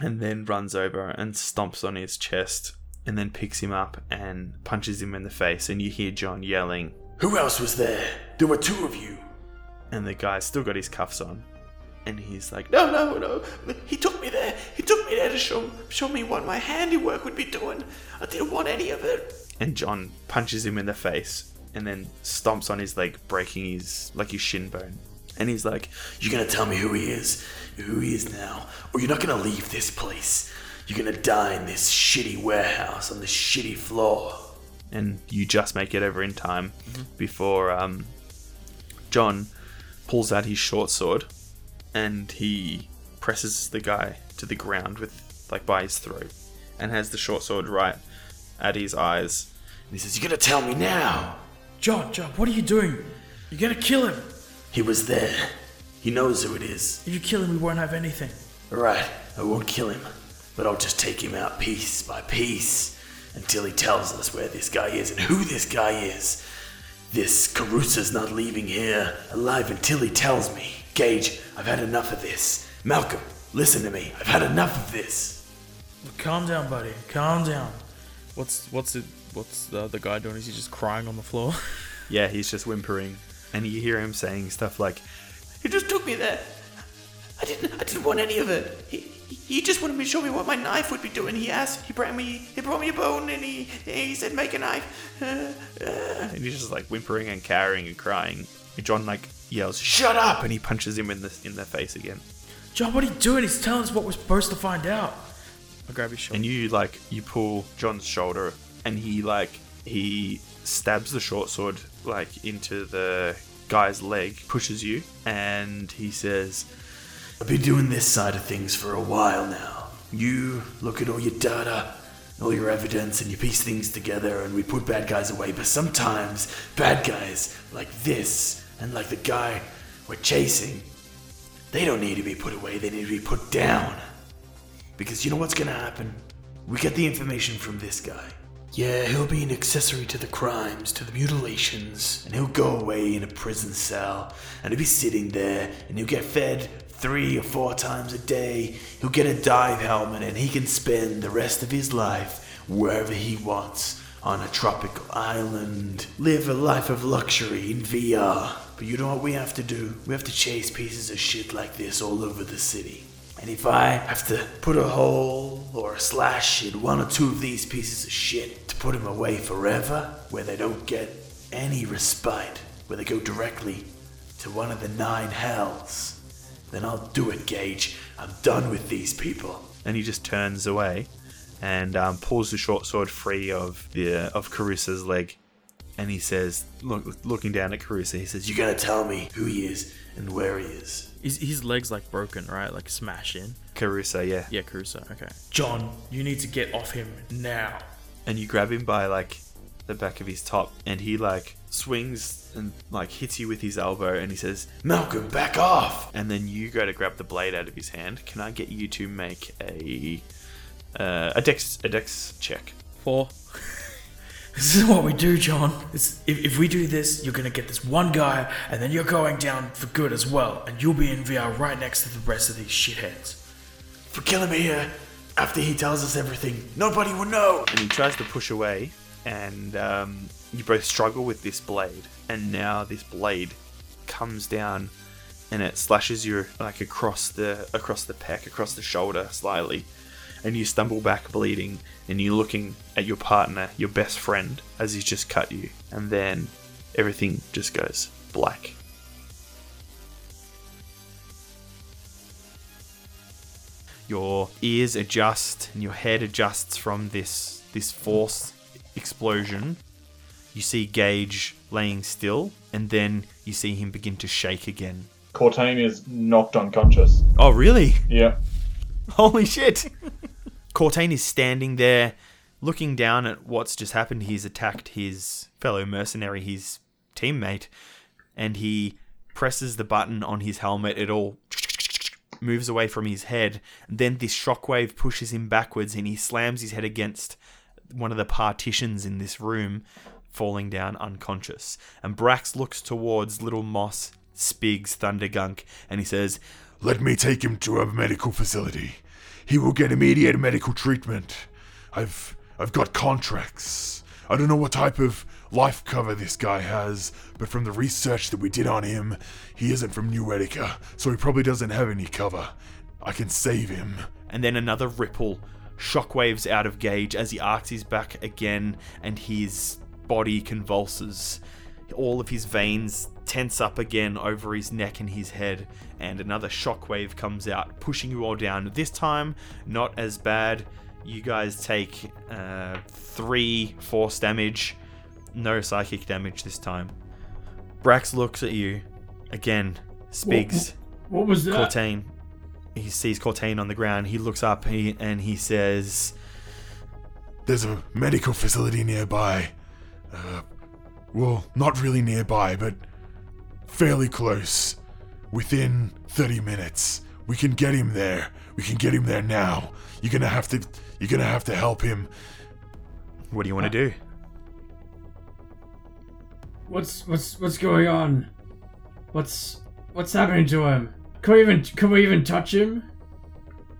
and then runs over and stomps on his chest and then picks him up and punches him in the face. And you hear John yelling, Who else was there? There were two of you. and the guy's still got his cuffs on. And he's like, No, no, no. He took me there. He took me there to show show me what my handiwork would be doing. I didn't want any of it. and John punches him in the face and then stomps on his leg, breaking his like his shin bone. And he's like, You're gonna tell me who he is, who he is now, or you're not gonna leave this place. You're gonna die in this shitty warehouse on this shitty floor. and you just make it over in time before um, John pulls out his short sword and he presses the guy to the ground with like by his throat and has the short sword right at his eyes. And he says, You're gonna tell me now. John, John, what are you doing? You're gonna kill him. He was there. He knows who it is. If you kill him, we won't have anything. Alright, I won't kill him, but I'll just take him out piece by piece until he tells us where this guy is and who this guy is. This Carusa's not leaving here alive until he tells me. Gage, I've had enough of this. Malcolm, listen to me. I've had enough of this. Calm down, buddy. Calm down. What's what's it? What's the other guy doing? Is he just crying on the floor? Yeah, he's just whimpering and you hear him saying stuff like, He just took me there. I didn't. I didn't want any of it. He, he just wanted me to show me what my knife would be doing. He asked. He brought me. He brought me a bone, and he he said make a knife. Uh, uh. and he's just like whimpering and cowering and crying. And John like yells, "Shut up!" and he punches him in the in the face again. John, what are you doing? He's telling us what we're supposed to find out. I grab his shoulder. And you like you pull John's shoulder, and he like he stabs the short sword like into the guy's leg, pushes you, and he says, I've been doing this side of things for a while now. You look at all your data, all your evidence, and you piece things together, and we put bad guys away. But sometimes, bad guys like this, and like the guy we're chasing, they don't need to be put away, they need to be put down. Because you know what's gonna happen? We get the information from this guy. Yeah, he'll be an accessory to the crimes, to the mutilations, and he'll go away in a prison cell, and he'll be sitting there, and he'll get fed three or four times a day. He'll get a dive helmet, and he can spend the rest of his life wherever he wants on a tropical island, live a life of luxury in VR. But you know what we have to do? We have to chase pieces of shit like this all over the city. And if I have to put a hole or a slash in one or two of these pieces of shit to put them away forever, where they don't get any respite, where they go directly to one of the nine hells, then I'll do it, Gage. I'm done with these people. and he just turns away and um, pulls the short sword free of the of Carusa's leg, and he says, look, looking down at Carusa, he says, You gotta tell me who he is and where he is. His, his leg's like broken, right? Like smashed in. Carusa, yeah. Yeah, Caruso. Okay. John, you need to get off him now. and you grab him by like the back of his top and he like swings and like hits you with his elbow and he says Malcolm, back off! and then you go to grab the blade out of his hand can i get you to make a uh, a dex a dex check Four. this is what we do, John. It's, if, if we do this, you're gonna get this one guy, and then you're going down for good as well, and you'll be in VR right next to the rest of these shitheads. For killing me here after he tells us everything. Nobody will know! and he tries to push away and um, you both struggle with this blade and now this blade comes down and it slashes you like across the across the pec across the shoulder slightly and you stumble back bleeding and you're looking at your partner your best friend as he's just cut you and then everything just goes black. Your ears adjust and your head adjusts from this this force explosion. You see Gage laying still, and then you see him begin to shake again. Cortain is knocked unconscious. Oh, really? Yeah. Holy shit! Cortain is standing there, looking down at what's just happened. He's attacked his fellow mercenary, his teammate, and he presses the button on his helmet. It all moves away from his head. Then this shockwave pushes him backwards, and he slams his head against one of the partitions in this room, falling down unconscious. And Brax looks towards Little Moss, Spigs, Thundergunk, and he says, Let me take him to a medical facility. He will get immediate medical treatment. I've I've got contracts. I don't know what type of life cover this guy has, but from the research that we did on him, he isn't from New Etica, so he probably doesn't have any cover. I can save him. and then another ripple shockwaves out of Gage as he arcs his back again and his body convulses. All of his veins tense up again over his neck and his head, and another shockwave comes out, pushing you all down. This time, not as bad. You guys take uh, three force damage, no psychic damage this time. Brax looks at you again. Spigs. What was that? Cortain. He sees Cortain on the ground. He looks up he, and he says, There's a medical facility nearby. Uh, well, not really nearby, but fairly close. Within 30 minutes. We can get him there. We can get him there now. You're gonna have to. You're gonna have to help him. "What do you want to do?" What's what's what's going on? What's what's happening to him? Can we even can we even touch him?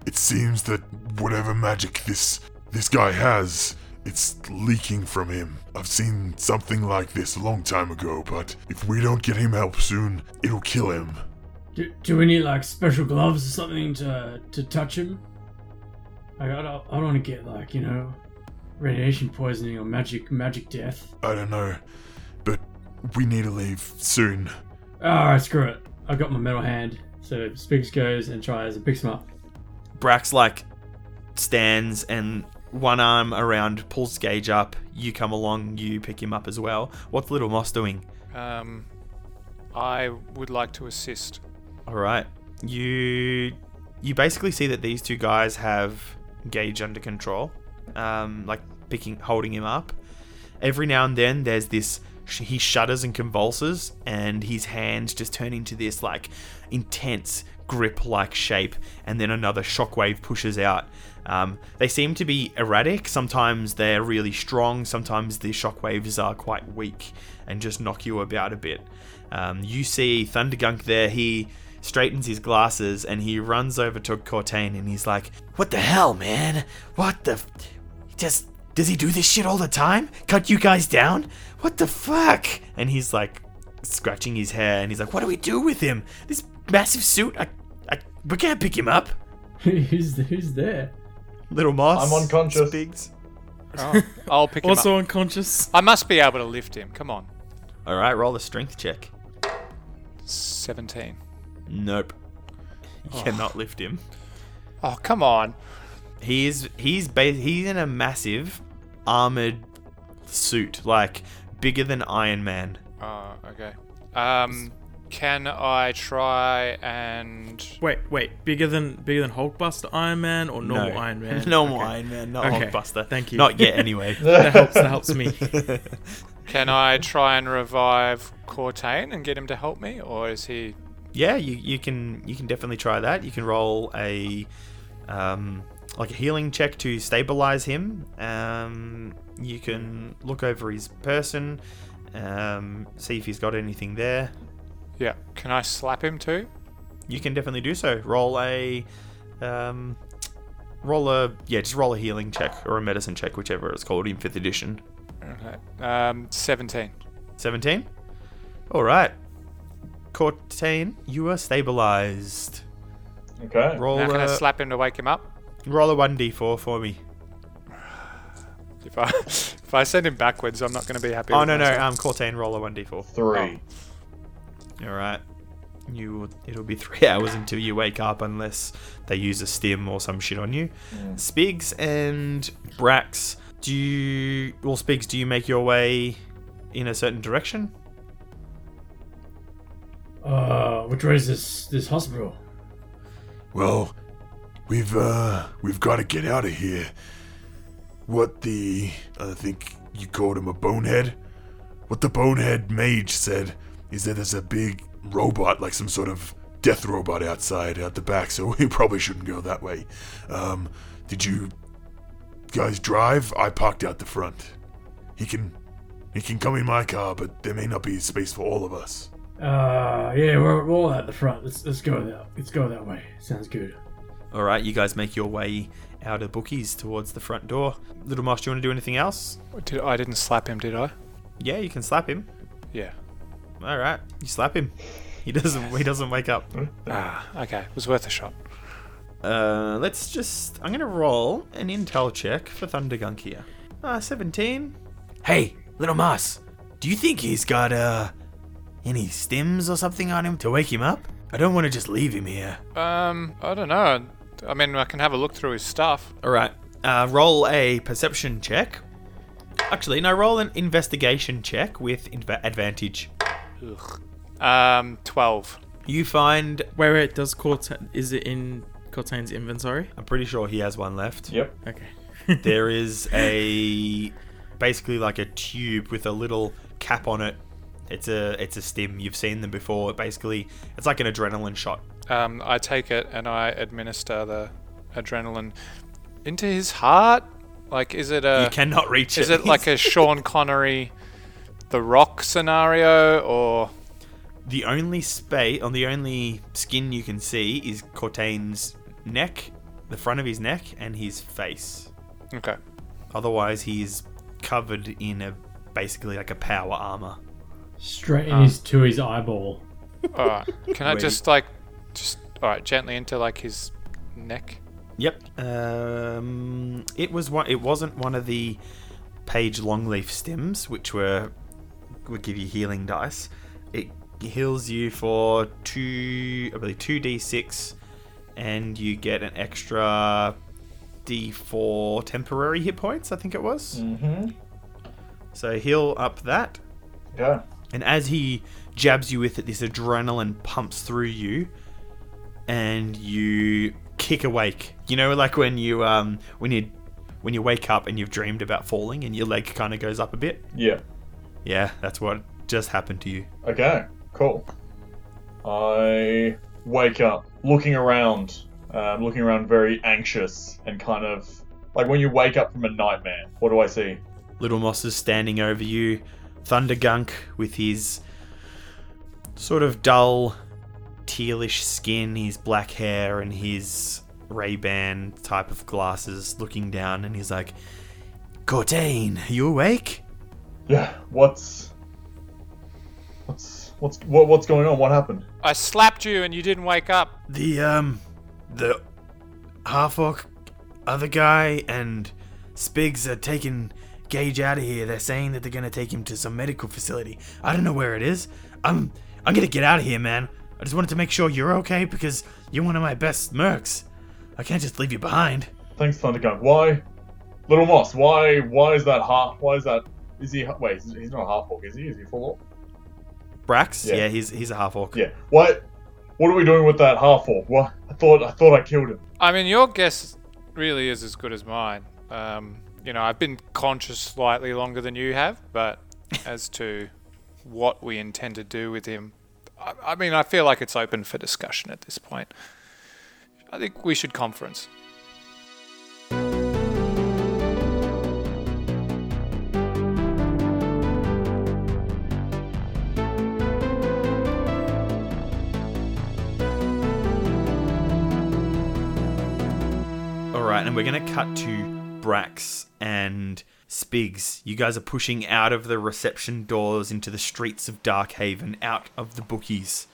It seems that whatever magic this this guy has, it's leaking from him. I've seen something like this a long time ago, but if we don't get him help soon, it'll kill him. Do, do we need like special gloves or something to to touch him? Like, I don't I don't want to get like you know radiation poisoning or magic magic death. I don't know, but we need to leave soon. Alright, screw it. I've got my metal hand. So Spigs goes and tries and picks him up. Brax like stands and one arm around pulls Gage up. You come along. You pick him up as well. What's Little Moss doing? Um, I would like to assist. All right. You you basically see that these two guys have Gage under control. Um, like picking, holding him up. Every now and then, there's this. He shudders and convulses, and his hands just turn into this like intense grip-like shape, and then another shockwave pushes out. Um, they seem to be erratic. Sometimes they're really strong. Sometimes the shockwaves are quite weak and just knock you about a bit. Um, you see Thundergunk there. He straightens his glasses and he runs over to Cortain and he's like, What the hell, man? What the? F- just does he do this shit all the time? Cut you guys down? What the fuck? and he's like scratching his hair and he's like, "What do we do with him? This massive suit? I, I, we can't pick him up." who's who's there? Little Moss. I'm unconscious. Spigs. Oh, I'll pick him Also up. unconscious. I must be able to lift him. Come on. All right, roll a strength check. 17. Nope. You cannot lift him. Oh, come on. He is he's ba- he's in a massive armored suit, like bigger than Iron Man. Oh, okay. Um, can I try and Wait, wait. Bigger than bigger than Hulkbuster Iron Man or normal No. Iron Man? normal Okay. Iron Man, not Okay, Hulkbuster. thank you. Not yet, anyway. That helps. That helps me. can I try and revive Cortain and get him to help me, or is he? yeah, you, you can you can definitely try that. You can roll a um, like a healing check to stabilize him. Um, you can look over his person, um, see if he's got anything there. Yeah. Can I slap him too? You can definitely do so. Roll a um, roll a yeah, just roll a healing check or a medicine check, whichever it's called in fifth edition. Okay. Um, 17. 17. All right. Cortain, you are stabilized. Okay. Roll now can I a, slap him to wake him up? roll a 1d4 for me. If I if I send him backwards, I'm not going to be happy. Oh with no no, myself. um Cortain, roll a 1d4. Three. All right. You it'll be 3 hours until you wake up unless they use a stim or some shit on you. Spigs and Brax, do you well Spigs, do you make your way in a certain direction? Uh, which way is this this hospital? Well, we've uh we've got to get out of here. What the I think you called him a bonehead? What the bonehead mage said is that there's a big robot, like some sort of death robot outside at the back, so we probably shouldn't go that way. Um, did you guys drive? I parked out the front. He can he can come in my car, but there may not be space for all of us. Uh, yeah, we're, we're all at the front. Let's let's go that let's go that way. Sounds good. All right, you guys make your way out of bookies towards the front door. Little Moss, do you want to do anything else? Did, I didn't slap him, did I? Yeah, you can slap him. Yeah. All right, you slap him. He doesn't. He doesn't wake up. Ah, okay. It was worth a shot. Uh, let's just. I'm gonna roll an intel check for Thundergunk here. Ah, 17. Hey, little Moss, do you think he's got uh any stims or something on him to wake him up? I don't want to just leave him here. Um, I don't know. I mean, I can have a look through his stuff. All right. Uh, roll a perception check. Actually, no. Roll an investigation check with inv- advantage. Ugh. Um, 12. You find. Wait, wait. Does Cortain is it in Cortain's inventory? I'm pretty sure he has one left. Yep. Okay. there is a basically like a tube with a little cap on it. It's a it's a stim. You've seen them before. Basically, it's like an adrenaline shot. Um, I take it and I administer the adrenaline into his heart. Like, is it a? you cannot reach Is it. it like a Sean Connery, The Rock scenario, or the only space on the only skin you can see is Cortain's neck, the front of his neck, and his face. okay? Otherwise, he's covered in a basically like a power armor. Straight in Ah. his to his eyeball. All right. Can I just like, just all right, gently into like his neck? Yep. Um, it was one. It wasn't one of the page longleaf stims, which were would give you healing dice. It heals you for two, I believe, two d six, and you get an extra d four temporary hit points. I think it was. Mm-hmm. So heal up that. Yeah. And as he jabs you with it, this adrenaline pumps through you, and you kick awake. You know, like when you um when you when you wake up and you've dreamed about falling, and your leg kind of goes up a bit. Yeah. Yeah, that's what just happened to you. Okay. Cool. I wake up, looking around, um, looking around very anxious and kind of like when you wake up from a nightmare. What do I see? Little Moss is standing over you, Thundergunk with his sort of dull tealish skin, his black hair, and his Ray-Ban type of glasses, looking down, and he's like, Cortain, are you awake? Yeah. What's what's what's what, what's going on? What happened? I slapped you and you didn't wake up. The um the half orc other guy and Spigs are taking Gage out of here. They're saying that they're gonna take him to some medical facility. I don't know where it is. I'm I'm gonna get out of here, man. I just wanted to make sure you're okay because you're one of my best mercs. I can't just leave you behind. Thanks, Thundergunk. Why, Little Moss? Why why is that half? Why is that? Is he wait? He's he's not a half orc, is he? Is he full orc? Brax, Yeah. yeah, he's he's a half orc. Yeah. What? What are we doing with that half orc? What? I thought I thought I killed him. I mean, your guess really is as good as mine. Um, you know, I've been conscious slightly longer than you have, but as to what we intend to do with him, I, I mean, I feel like it's open for discussion at this point. I think we should conference. We're going to cut to Brax and Spigs. You guys are pushing out of the reception doors into the streets of Darkhaven, out of the bookies.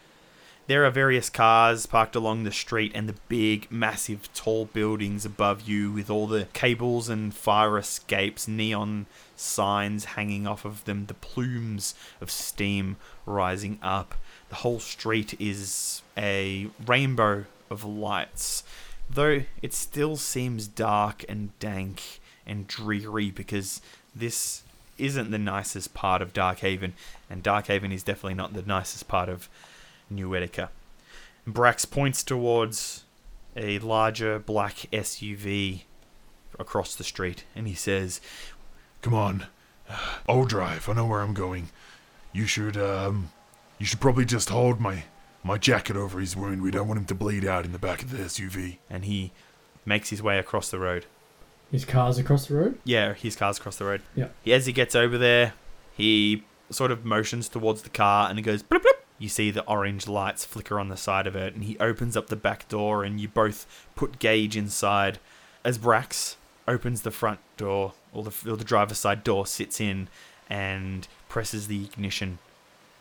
There are various cars parked along the street and the big, massive, tall buildings above you with all the cables and fire escapes, neon signs hanging off of them, the plumes of steam rising up. The whole street is a rainbow of lights, though it still seems dark and dank and dreary because this isn't the nicest part of Darkhaven, and Darkhaven is definitely not the nicest part of New Etica. Brax points towards a larger black SUV across the street, and he says, Come on. I'll drive. I know where I'm going. You should, um, you should probably just hold my, my jacket over his wound. We don't want him to bleed out in the back of the SUV. and he makes his way across the road. His car's across the road. Yeah, his car's across the road. Yeah. He, as he gets over there, he sort of motions towards the car and he goes bloop bloop, you see the orange lights flicker on the side of it, and he opens up the back door, and you both put Gage inside. As Brax opens the front door, or the, or the driver's side door, sits in and presses the ignition,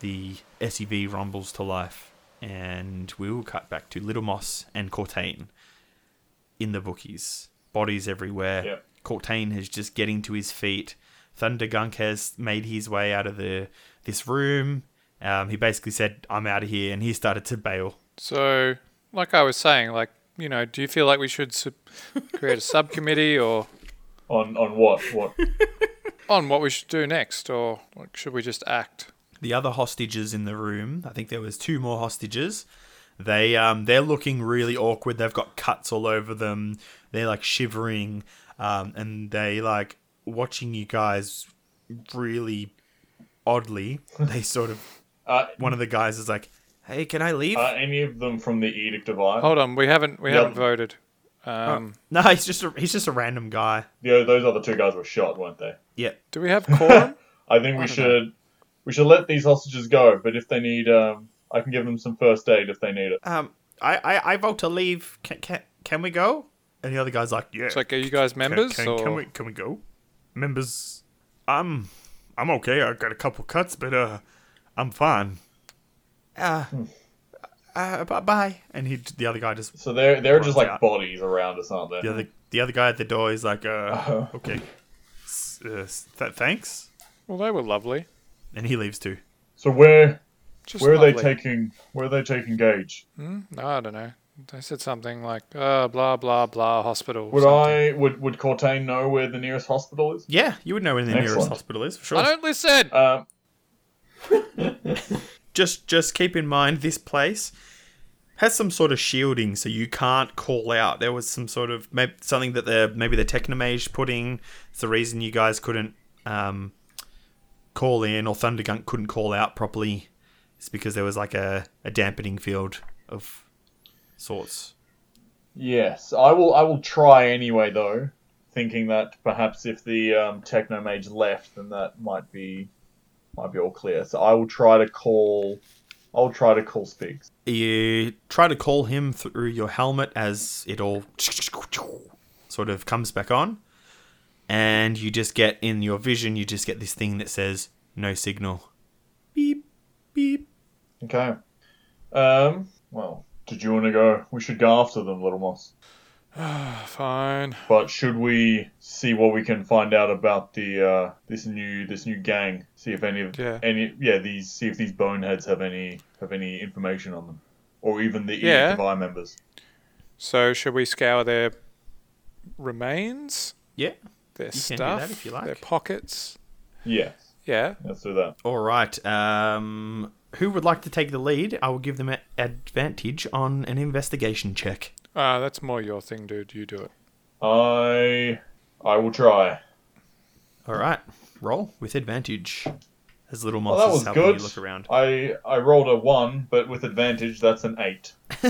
the SUV rumbles to life, and we will cut back to Little Moss and Cortain in the bookies. Bodies everywhere. Yep. Cortain is just getting to his feet. Thundergunk has made his way out of the this room. Um, he basically said, "I'm out of here," and he started to bail. So, like I was saying, like you know, do you feel like we should sub- create a subcommittee or On on what? What? on what we should do next, or like, should we just act? The other hostages in the room, I think there was two more hostages. They um they're looking really awkward. They've got cuts all over them. They're like shivering, um, and they like watching you guys really oddly. They sort of Uh, one of the guys is like, "Hey, can I leave?" are any of them from the Edict of Ire? Hold on, we haven't we Yep. haven't voted. Um, no, he's just a, he's just a random guy. Yeah, those other two guys were shot, weren't they? Yeah, do we have quorum? I think we I don't should we should let these hostages go. But if they need, um, I can give them some first aid if they need it. um, I, I, I vote to leave. Can, can, can we go? And the other guy's like, yeah. it's like, are you guys members? Can, or? can, can we can we go? Members, I'm I'm okay. I got a couple cuts, but uh, I'm fine. Uh, uh, bye bye. And he, the other guy just So they're they're just like out. bodies around us, aren't they? the other the other guy at the door is like, uh, Uh-huh. okay, uh, th- thanks. Well, they were lovely. And he leaves too. So where Just where are they taking where are they taking Gage? Hmm? No, I don't know. They said something like, uh, blah blah blah hospital. Would something. I would would Cortain know where the nearest hospital is? Yeah, you would know where the nearest hospital is for sure. I don't listen. Um, just just keep in mind this place has some sort of shielding so you can't call out there was some sort of maybe something that the maybe the technomage put in it's the reason you guys couldn't um, call in or thundergunk couldn't call out properly it's because there was like a, a dampening field of sorts yes, I will. I will try anyway, though, thinking that perhaps if the um, Technomage left, then that might be might be all clear. So I will try to call. I'll try to call Spigs. you try to call him through your helmet as it all sort of comes back on and you just get in your vision you just get this thing that says no signal beep beep Okay. Um. Well, did you want to go? We should go after them, Little Moss. Fine. But should we see what we can find out about the uh, this new this new gang? See if any of Yeah. any yeah these see if these boneheads have any have any information on them, or even the Yeah. Edict of Ire members. So should we scour their remains, yeah their You can do stuff, that if you their pockets? Yes, Yeah. let's do that. all right um who would like to take the lead i will give them an advantage on an investigation check Uh, that's more your thing, dude. You do it. I I will try. all right roll with advantage as little Well, moss that is was helping good. you look around I I rolled a one, but with advantage, that's an eight.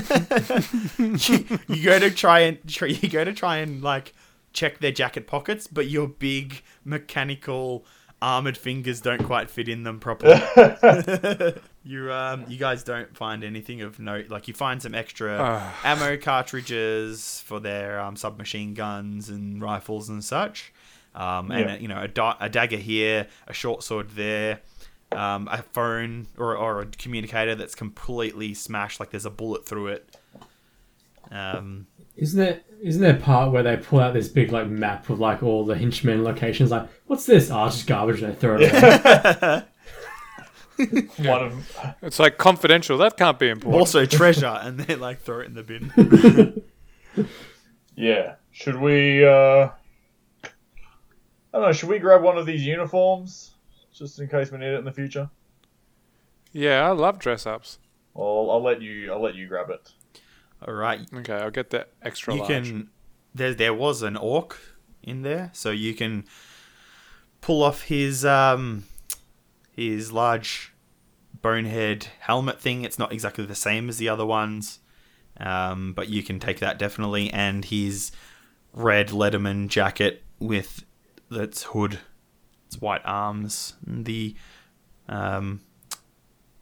you go to try and try, you go to try and like check their jacket pockets, but your big mechanical armored fingers don't quite fit in them properly. you um you guys don't find anything of note. Like you find some extra ammo cartridges for their um, submachine guns and rifles and such. Um, and Yeah. a, you know a, da- a dagger here, a short sword there. Um, a phone or, or a communicator that's completely smashed, like there's a bullet through it. Um, Isn't there isn't there a part where they pull out this big like map with like all the henchmen locations? Like, what's this? Oh, it's just garbage. And they throw it away. One of It's like confidential. That can't be important. also treasure, and they like throw it in the bin. yeah. Should we? uh I don't know. Should we grab one of these uniforms just in case we need it in the future? Yeah, I love dress ups. Well, I'll let you. I'll let you grab it. All right, Okay, I'll get the extra you large. can. There, there was an orc in there, so you can pull off his um his large bonehead helmet thing. It's not exactly the same as the other ones, um, but you can take that definitely. And his red Letterman jacket with its hood, its white arms, and the um,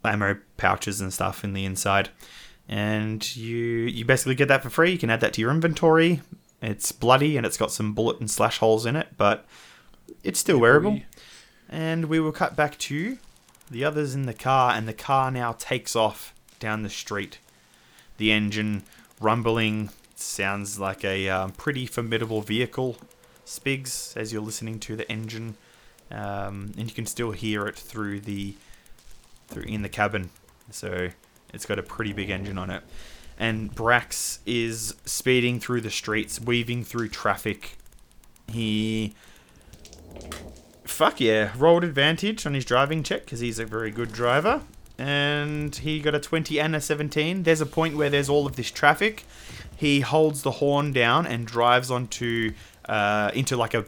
ammo pouches and stuff in the inside. And you you basically get that for free. You can add that to your inventory. It's bloody and it's got some bullet and slash holes in it, but it's still wearable. And we will cut back to the others in the car, and the car now takes off down the street. The engine rumbling sounds like a um, pretty formidable vehicle, Spigs, as you're listening to the engine, um, and you can still hear it through the through in the cabin. So it's got a pretty big engine on it. And Brax is speeding through the streets, weaving through traffic. He fuck yeah, rolled advantage on his driving check because he's a very good driver. And he got a 20 and a 17. There's a point where there's all of this traffic. He holds the horn down and drives onto uh, into like a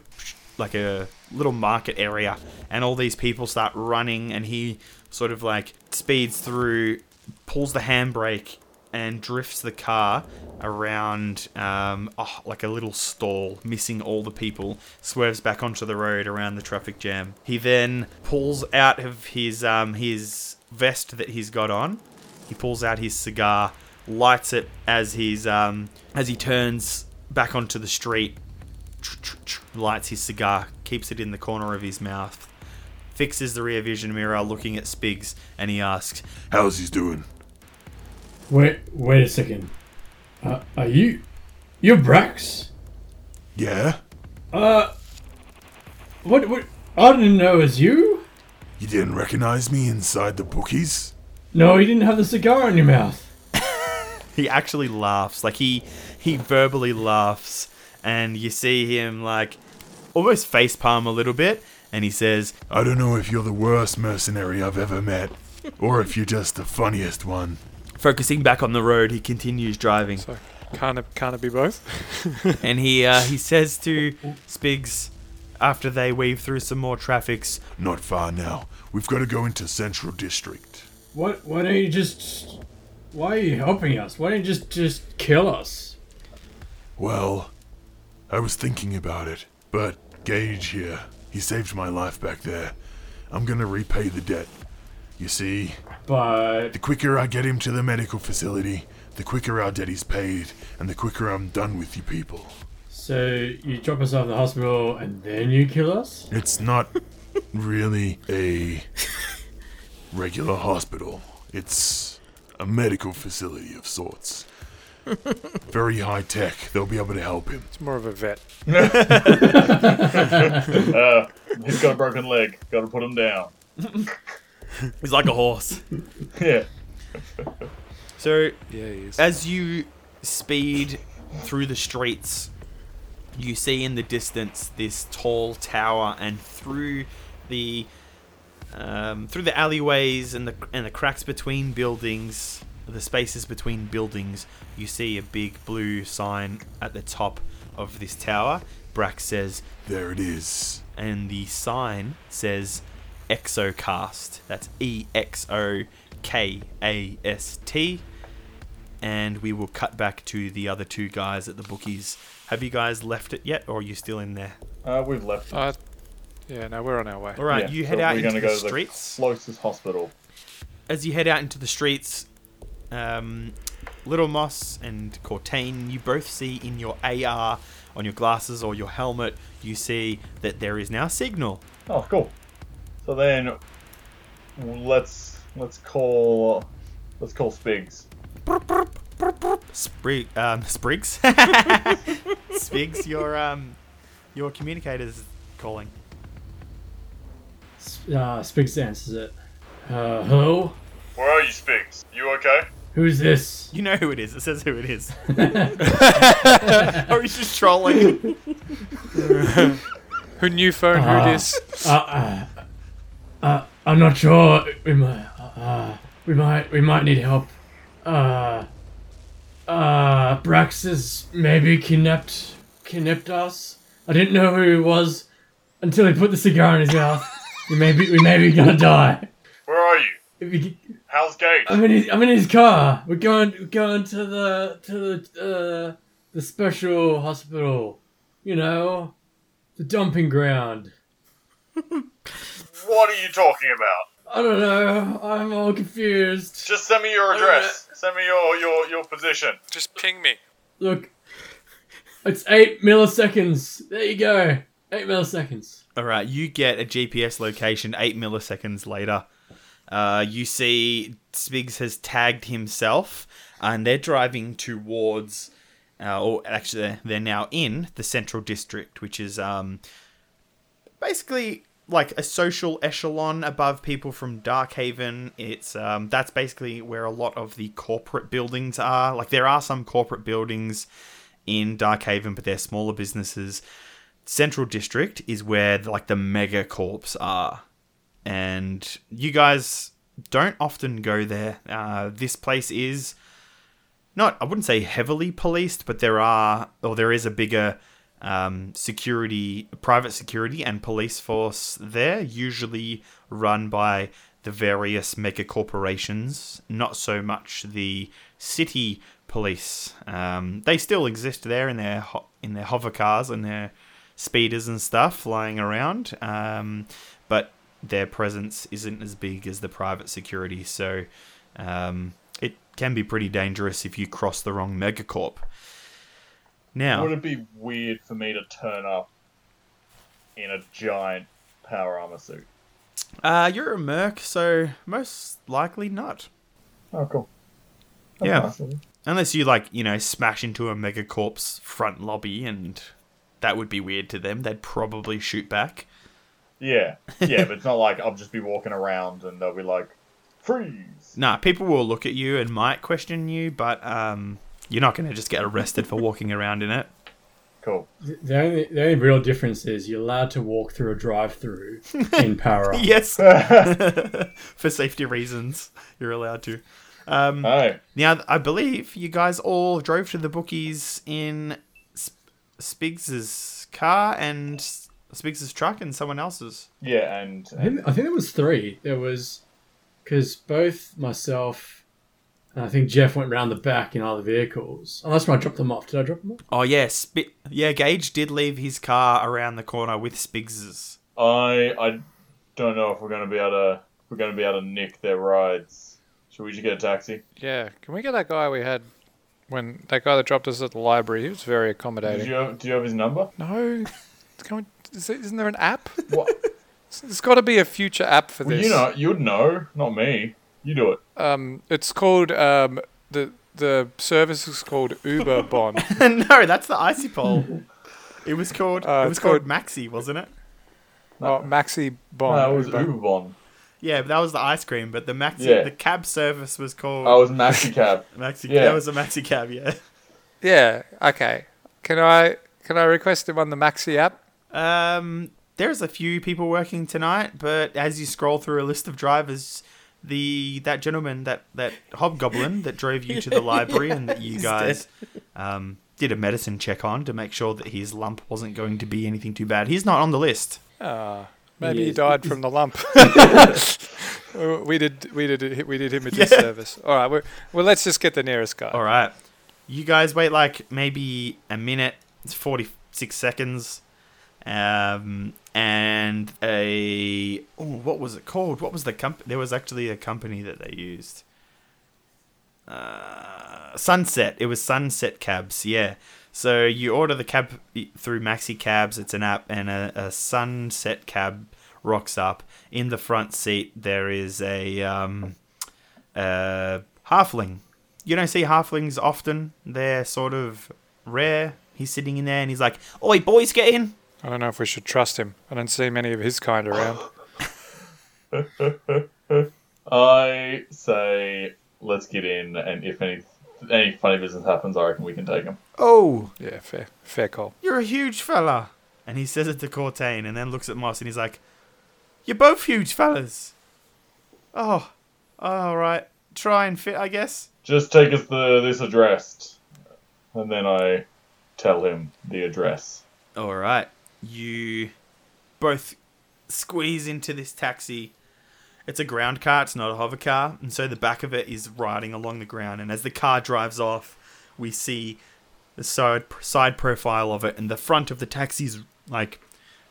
like a little market area, and all these people start running, and he sort of like speeds through, pulls the handbrake, and drifts the car around um, oh, like a little stall, missing all the people, swerves back onto the road around the traffic jam. He then pulls out of his um, his vest that he's got on. He pulls out his cigar, lights it as he's um, as he turns back onto the street. Lights his cigar, keeps it in the corner of his mouth, fixes the rear vision mirror, looking at Spigs, and he asks, How's he doing? Wait, wait a second. Uh, are you, you're Brax? Yeah? Uh, what, what? I didn't know it was you. You didn't recognize me inside the bookies? No, you didn't have the cigar in your mouth. he actually laughs like he he verbally laughs and you see him like almost face palm a little bit and he says I don't know if you're the worst mercenary I've ever met, or if you're just the funniest one. Focusing back on the road he continues driving So can't it, can't it be both? and he uh, he says to Spigs after they weave through some more traffics Not far now. We've got to go into Central District. What? Why don't you just? Why are you helping us? Why don't you just just kill us? Well, I was thinking about it, but Gage here, he saved my life back there. I'm gonna repay the debt. You see, But the quicker I get him to the medical facility, the quicker our debt is paid, and the quicker I'm done with you people. so you drop us off at the hospital and then you kill us? It's not really a regular hospital. It's a medical facility of sorts. Very high tech. They'll be able to help him. It's more of a vet. Uh, he's got a broken leg. Got to put him down. he's like a horse Yeah. so Yeah, he is. as you speed through the streets, you see in the distance this tall tower, and through the um, through the alleyways and the and the cracks between buildings, the spaces between buildings, you see a big blue sign at the top of this tower. Brax says, There it is. and the sign says Exokast. That's E X O K A S T. And we will cut back to the other two guys at the bookies. Have you guys left it yet, or are you still in there? Uh, we've left. Uh, yeah, no, we're on our way. All right, Yeah, you head out we're into gonna the go to the streets. Closest hospital. As you head out into the streets, um, Little Moss and Cortain, you both see in your AR on your glasses or your helmet, you see that there is now signal. Oh, cool. So then, let's let's call let's call Spigs. Sprig, um, Sprigs, Spigs, your um, your communicator's calling. Uh, Spigs answers it. Uh, hello? Where are you, Spigs? You okay? Who's this? You know who it is. It says who it is. or he's just trolling. Who new phone? Ah. Who this? Uh, uh, uh, I'm not sure. We might, uh, we might, we might need help. Uh, uh, Brax has maybe kidnapped, kidnapped us. I didn't know who he was until he put the cigar in his mouth. we may be, we may be gonna die. Where are you? If you, How's Gage? I'm in his, I'm in his car. We're going, we're going to the, to the, uh, the special hospital. You know, the dumping ground. What are you talking about? I don't know. I'm all confused. Just send me your address. Send me your your your position. Just ping me. Look, it's eight milliseconds. There you go. Eight milliseconds. All right, you get a GPS location eight milliseconds later. Uh, you see Spigs has tagged himself, and they're driving towards, uh, or actually, they're now in the Central District, which is um, basically like a social echelon above people from Darkhaven. It's um, that's basically where a lot of the corporate buildings are. Like there are some corporate buildings in Darkhaven, but they're smaller businesses. Central District is where like the mega corps are, and you guys don't often go there. Uh, this place is not I wouldn't say heavily policed, but there are or there is a bigger um, security, private security and police force there, usually run by the various mega corporations, not so much the city police. Um, they still exist there in their ho- in their hover cars and their speeders and stuff flying around, um, but their presence isn't as big as the private security. So um, it can be pretty dangerous if you cross the wrong megacorp. Now, Would it be weird for me to turn up in a giant power armor suit? uh, you're a merc, so most likely not. Oh, cool. Yeah. nice. Unless you like, you know, smash into a megacorp's front lobby, and that would be weird to them. They'd probably shoot back. Yeah, yeah, but it's not like I'll just be walking around and they'll be like, freeze. Nah, people will look at you and might question you, but um, you're not going to just get arrested for walking around in it. Cool. The only, the only real difference is you're allowed to walk through a drive-through in power up. Yes, for safety reasons, you're allowed to. Um, Hey, now, I believe you guys all drove to the bookies in Sp- Spigs's car and Spigs's truck and someone else's. yeah, and, I think, I think there was three. There was because both myself and I think Jeff went round the back in other vehicles. Unless when I dropped them off, did I drop them off? Oh yeah, Sp- yeah. Gage did leave his car around the corner with Spigs's. I I don't know if we're gonna be able to if we're gonna be able to nick their rides. Should we just get a taxi? Yeah, can we get that guy we had when that guy that dropped us at the library? He was very Did accommodating. you have, do you have his number? No, can we, is there, isn't there an app? What? There's got to be a future app for well, this. you know, you'd know, not me. You do it. Um, it's called um the the service is called Uber Bond. no, that's the icy pole. It was called. Uh, it was called called- Maxi, wasn't it? oh, Maxi Bond. No, it was Uber. Uberbon. Yeah, but that was the ice cream. But the Maxi, Yeah. the cab service was called I was Maxi Cab. Maxi. yeah. That was a Maxi cab. Yeah. Yeah. Okay. Can I can I request him on the Maxi app? Um, there's a few people working tonight, but as you scroll through a list of drivers, the that gentleman, that that hobgoblin that drove you to the library, and that you guys um, did a medicine check on to make sure that his lump wasn't going to be anything too bad. He's not on the list. Ah, maybe he is. died from the lump. We did we did we did him a Yeah. disservice. All right. Well, well, let's just get the nearest guy. All right, you guys wait like maybe a minute. It's forty six seconds. Um, and a oh, what was it called? What was the company? There was actually a company that they used. Uh, Sunset. It was Sunset Cabs. Yeah. So you order the cab through Maxi Cabs. It's an app, and a, a Sunset Cab rocks up. In the front seat, there is a um, uh, halfling. You don't see halflings often. They're sort of rare. He's sitting in there, and he's like, "Oi, boys, get in." I don't know if we should trust him. I don't see many of his kind around. I say let's get in, and if any any funny business happens, I reckon we can take him. Oh, Yeah, fair, fair call. you're a huge fella. And he says it to Cortain and then looks at Moss and he's like, You're both huge fellas. Oh, all right. Try and fit, I guess. Just take us the this address, and then I tell him the address. All right. You both squeeze into this taxi. It's a ground car, it's not a hover car. And so the back of it is riding along the ground. And as the car drives off, we see the side, side profile of it. And the front of the taxi's like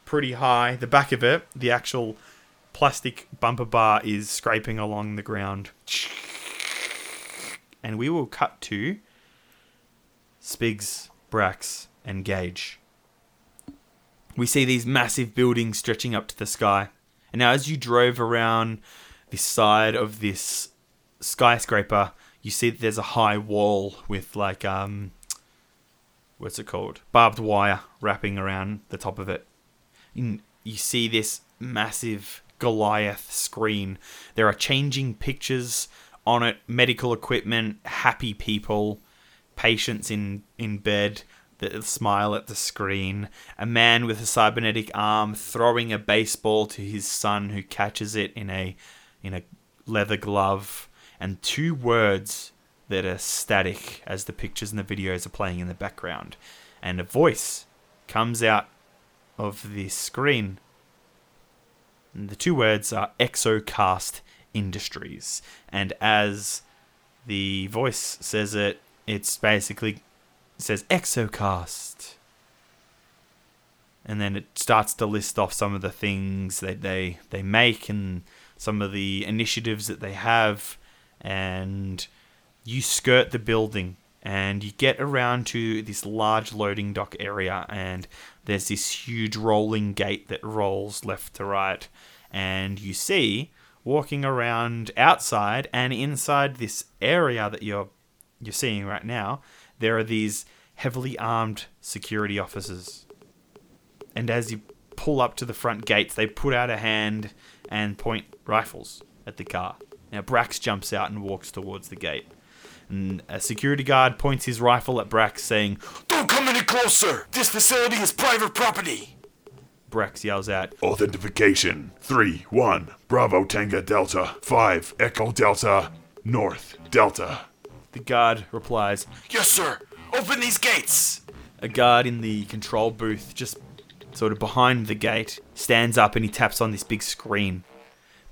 pretty high. The back of it, the actual plastic bumper bar is scraping along the ground. And we will cut to Spigs, Brax, and Gage. We see these massive buildings stretching up to the sky. And now, as you drove around the side of this skyscraper, you see that there's a high wall with like um, what's it called? Barbed wire wrapping around the top of it. And you see this massive Goliath screen. There are changing pictures on it, medical equipment, happy people, patients in in bed that smile at the screen, a man with a cybernetic arm throwing a baseball to his son who catches it in a in a leather glove, and two words that are static as the pictures and the videos are playing in the background. And a voice comes out of the screen. And the two words are Exokast Industries. And as the voice says it, it's basically it says Exokast. And then it starts to list off some of the things that they, they make and some of the initiatives that they have. And you skirt the building and you get around to this large loading dock area and there's this huge rolling gate that rolls left to right and you see walking around outside and inside this area that you're you're seeing right now there are these heavily armed security officers. And as you pull up to the front gates they put out a hand and point rifles at the car now brax jumps out and walks towards the gate. And a security guard points his rifle at Brax, saying, Don't come any closer! This facility is private property! Brax yells out, Authentication. 3 1 Bravo Tango Delta. 5 Echo Delta. North Delta. The guard replies, Yes, sir! Open these gates! A guard in the control booth, just sort of behind the gate, stands up and he taps on this big screen.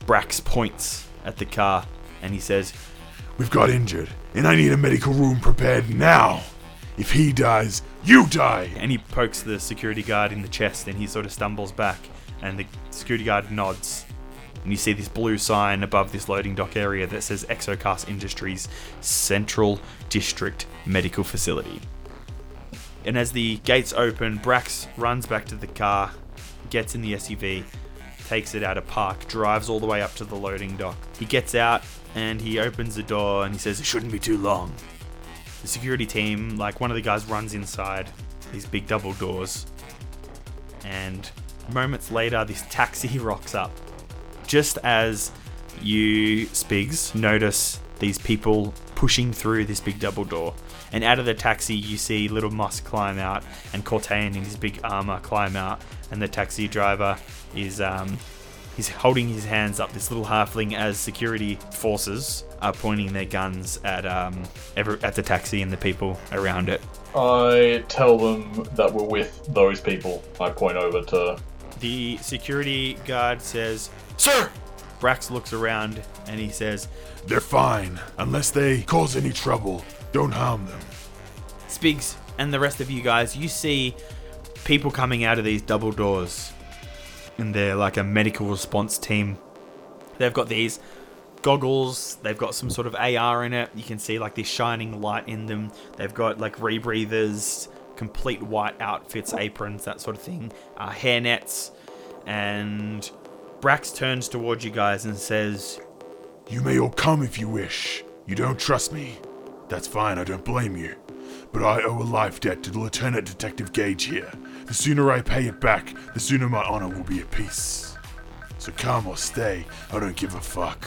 Brax points at the car and he says, We've got injured, and I need a medical room prepared now. If he dies, you die! and he pokes the security guard in the chest and he sort of stumbles back and the security guard nods and you see this blue sign above this loading dock area that says exokast industries central district medical facility. And as the gates open brax runs back to the car gets in the suv takes it out of park drives all the way up to the loading dock. He gets out and he opens the door and he says it shouldn't be too long. The security team, like one of the guys runs inside these big double doors, and moments later, this taxi rocks up. Just as you, Spigs, notice these people pushing through this big double door. And out of the taxi, you see Little Moss climb out, and Cortain in his big armor climb out, and the taxi driver is um, he's holding his hands up. This little halfling, as security forces are pointing their guns at um every, at the taxi and the people around it. I tell them that we're with those people. I point over to. The security guard says, Sir! Brax looks around and he says, They're fine, unless they cause any trouble. Don't harm them. Spigs and the rest of you guys, you see people coming out of these double doors. And they're like a medical response team. They've got these goggles, they've got some sort of AR in it. You can see like this shining light in them. They've got like rebreathers, complete white outfits, aprons, that sort of thing, uh, hair nets. And Brax turns towards you guys and says, You may all come if you wish. You don't trust me. That's fine, I don't blame you. But I owe a life debt to the Lieutenant Detective Gage here. The sooner I pay it back, the sooner my honor will be at peace. So come or stay, I don't give a fuck.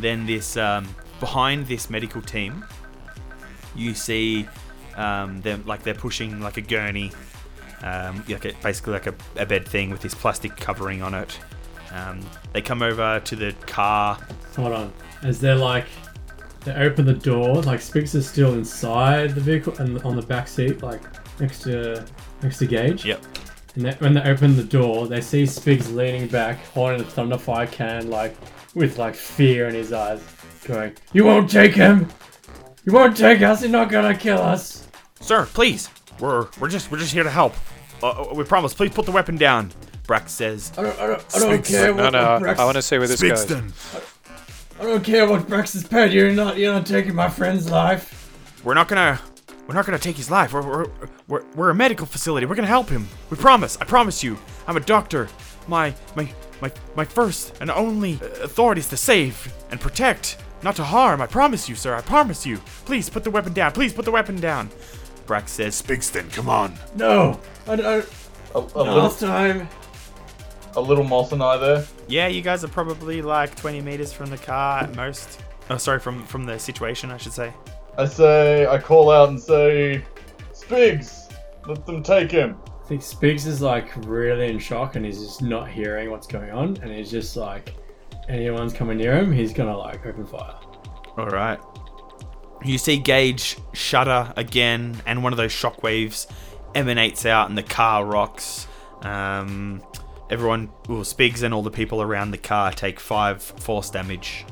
then this um, behind this medical team you see um, them like they're pushing like a gurney um, like a, basically like a, a bed thing with this plastic covering on it um, they come over to the car Hold on. As they're like, they open the door, like Spigs is still inside the vehicle and on the back seat, like next to next to Gage. yep And they, when they open the door, they see Spigs leaning back, holding a Thunderfire can, like with like fear in his eyes, going, "You won't take him! You won't take us! You're not gonna kill us!" sir please we're we're just we're just here to help uh, we promise please put the weapon down Brax says, I don't, I don't, I don't care No, what, no, what Brax, I want to see where this goes. Spigston, I don't care what Brax has paid. You're not, you're not taking my friend's life. "We're not gonna, we're not gonna take his life. We're, we're, we're, we're a medical facility. We're gonna help him. We promise. I promise you. I'm a doctor. My, my, my, my first and only uh, authority is to save and protect, not to harm. I promise you, sir. I promise you. Please put the weapon down. Please put the weapon down." Brax says, Spigston, come on. No, I don't. A, a, little, Last time, a little Moss and I there. "Yeah, you guys are probably like 20 meters from the car at most. Oh, sorry, from from the situation, I should say." I say, I call out and say, Spigs, let them take him. I think Spigs is like really in shock and he's just not hearing what's going on, and he's just like, anyone's coming near him, he's gonna like open fire. All right. You see Gage shudder again, and one of those shockwaves emanates out, and the car rocks. Um, everyone, well, Spigs and all the people around the car take five force damage.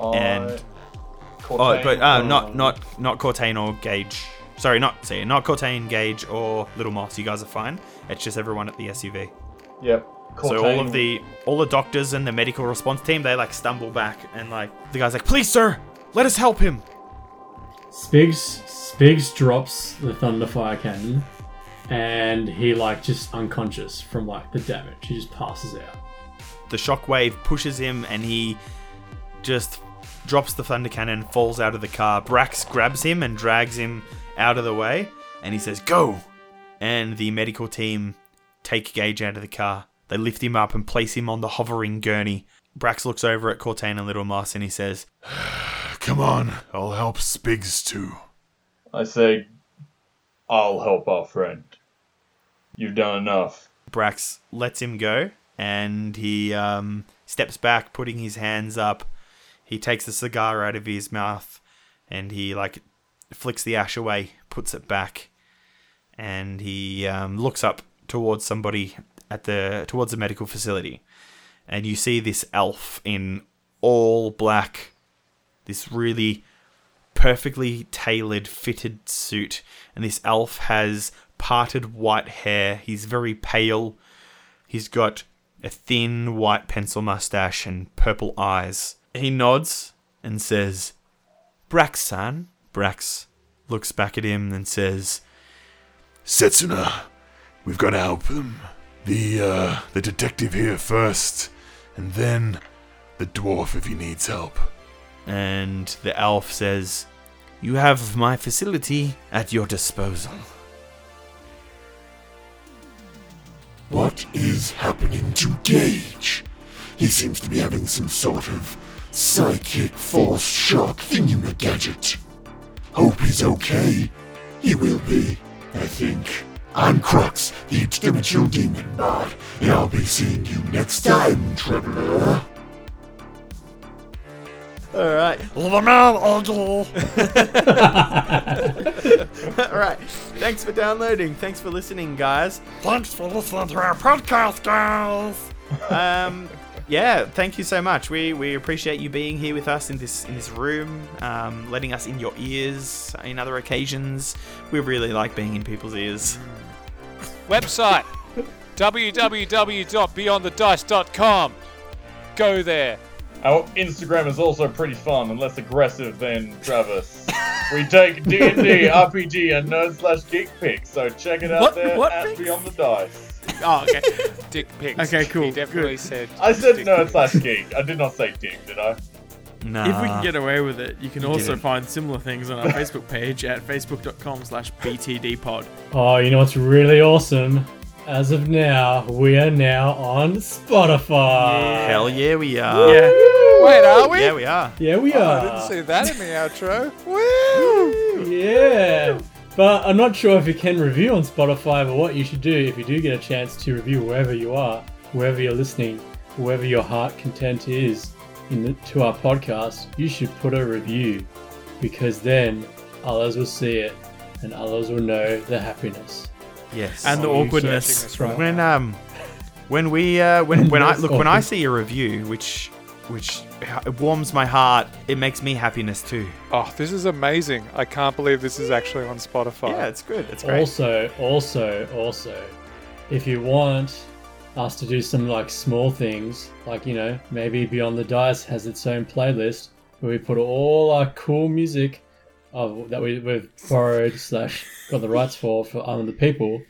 And- Oh, but uh, not not not Cortain or Gage. Sorry, not see, not Cortain, Gage, or Little Moss. You guys are fine. It's just everyone at the SUV. Yep. So all of the all the doctors and the medical response team, they like stumble back, and like the guy's like, "Please, sir, let us help him." Spigs, Spigs drops the Thunderfire cannon, and he like just unconscious from like the damage. He just passes out. the shockwave pushes him and he just drops the thunder cannon falls out of the car brax grabs him and drags him out of the way and he says go and the medical team take gage out of the car they lift him up and place him on the hovering gurney brax looks over at cortain and little moss and he says Come on, I'll help Spigs too. I say, I'll help our friend. You've done enough. Brax lets him go and he um, steps back, putting his hands up. He takes the cigar out of his mouth and he like flicks the ash away, puts it back, and he um, looks up towards somebody at the towards the medical facility. And you see this elf in all black, this really perfectly tailored, fitted suit, and this elf has parted white hair. He's very pale. He's got a thin white pencil mustache and purple eyes. He nods and says, Braxan. Brax looks back at him and says, Setsuna, we've got to help him. The, uh, the detective here first, and then the dwarf if he needs help. and the elf says, You have my facility at your disposal. What is happening to Gage? He seems to be having some sort of psychic force shock thingy-gadget. Hope he's okay. He will be, I think. I'm Crux, the interdimensional demon bard, and I'll be seeing you next time, traveler. All right. The man Angel. All right. Thanks for downloading. Thanks for listening, guys. Thanks for listening to our podcast, guys. Um, yeah, thank you so much. We we appreciate you being here with us in this in this room, um, letting us in your ears in other occasions. We really like being in people's ears. Website www.beyondthedice.com. Go there. Our Instagram is also pretty fun and less aggressive than Travis. we take D and D, RPG, and nerd slash geek pics, so check it out What- there what at pics? Beyond the Dice. Oh, okay. Dick pics. Okay, cool, He definitely good. said. I said dick nerd pics. slash geek. I did not say dick, did I? Nah. if we can get away with it, you can also didn't. find similar things on our Facebook page at facebook.com slash btdpod. Oh, you know what's really awesome? As of now, we are now on Spotify. Hell yeah, we are. Yeah. Wait, are we? Yeah, we are. Yeah, we Oh, are. I didn't see that in the outro. Woo! Yeah. But I'm not sure if you can review on Spotify, but what you should do if you do get a chance to review wherever you are, wherever you're listening, wherever your heart content is in the, to our podcast, you should put a review because then others will see it and others will know the happiness. Yes. And the awkwardness. right when um when we uh when when I That's look when I see a review which which it warms my heart it makes me happiness too Oh, this is amazing. I can't believe this is actually on Spotify. yeah it's good it's great Also, also, also, if you want us to do some like small things, like you know, maybe Beyond the Dice has its own playlist where we put all our cool music of that we, we've borrowed slash got the rights for for other people,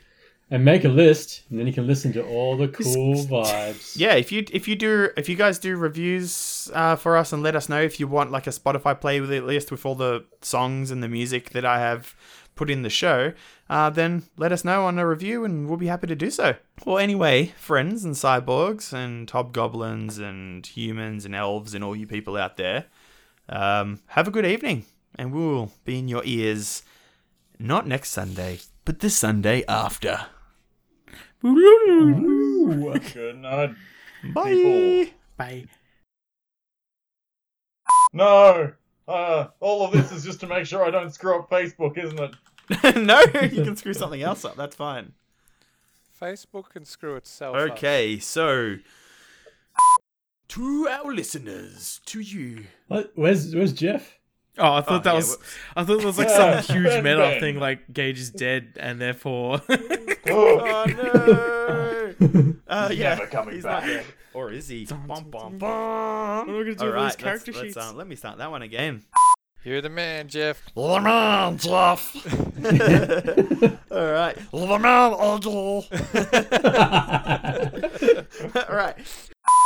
and make a list, and then you can listen to all the cool vibes. Yeah, if you if you do if you guys do reviews uh, for us and let us know if you want like a Spotify playlist with all the songs and the music that I have put in the show, uh, then let us know on a review and we'll be happy to do so. Well, anyway, friends and cyborgs and hobgoblins and humans and elves and all you people out there, um, have a good evening and we'll be in your ears not next Sunday, but the Sunday after. Good night. Bye. People. Bye. No! Uh, all of this is just to make sure I don't screw up Facebook, isn't it? no, you can screw something else up. That's fine. Facebook can screw itself up. Okay, so to our listeners, to you. What? Where's Where's Jeff? Oh, I thought Oh, that yeah, was. whoops. I thought it was like Yeah, some huge Ben, meta Ben. thing, like Gage is dead, and therefore. Oh, Oh no! Uh, He's yeah, never coming he's back. not dead. Or is he? Bum, bum, bum. What are we gonna do All right, these character let's, sheets. Let's, um, let me start that one again. You're the man, Jeff. The man, Jeff. All right. The man, Odell. All right.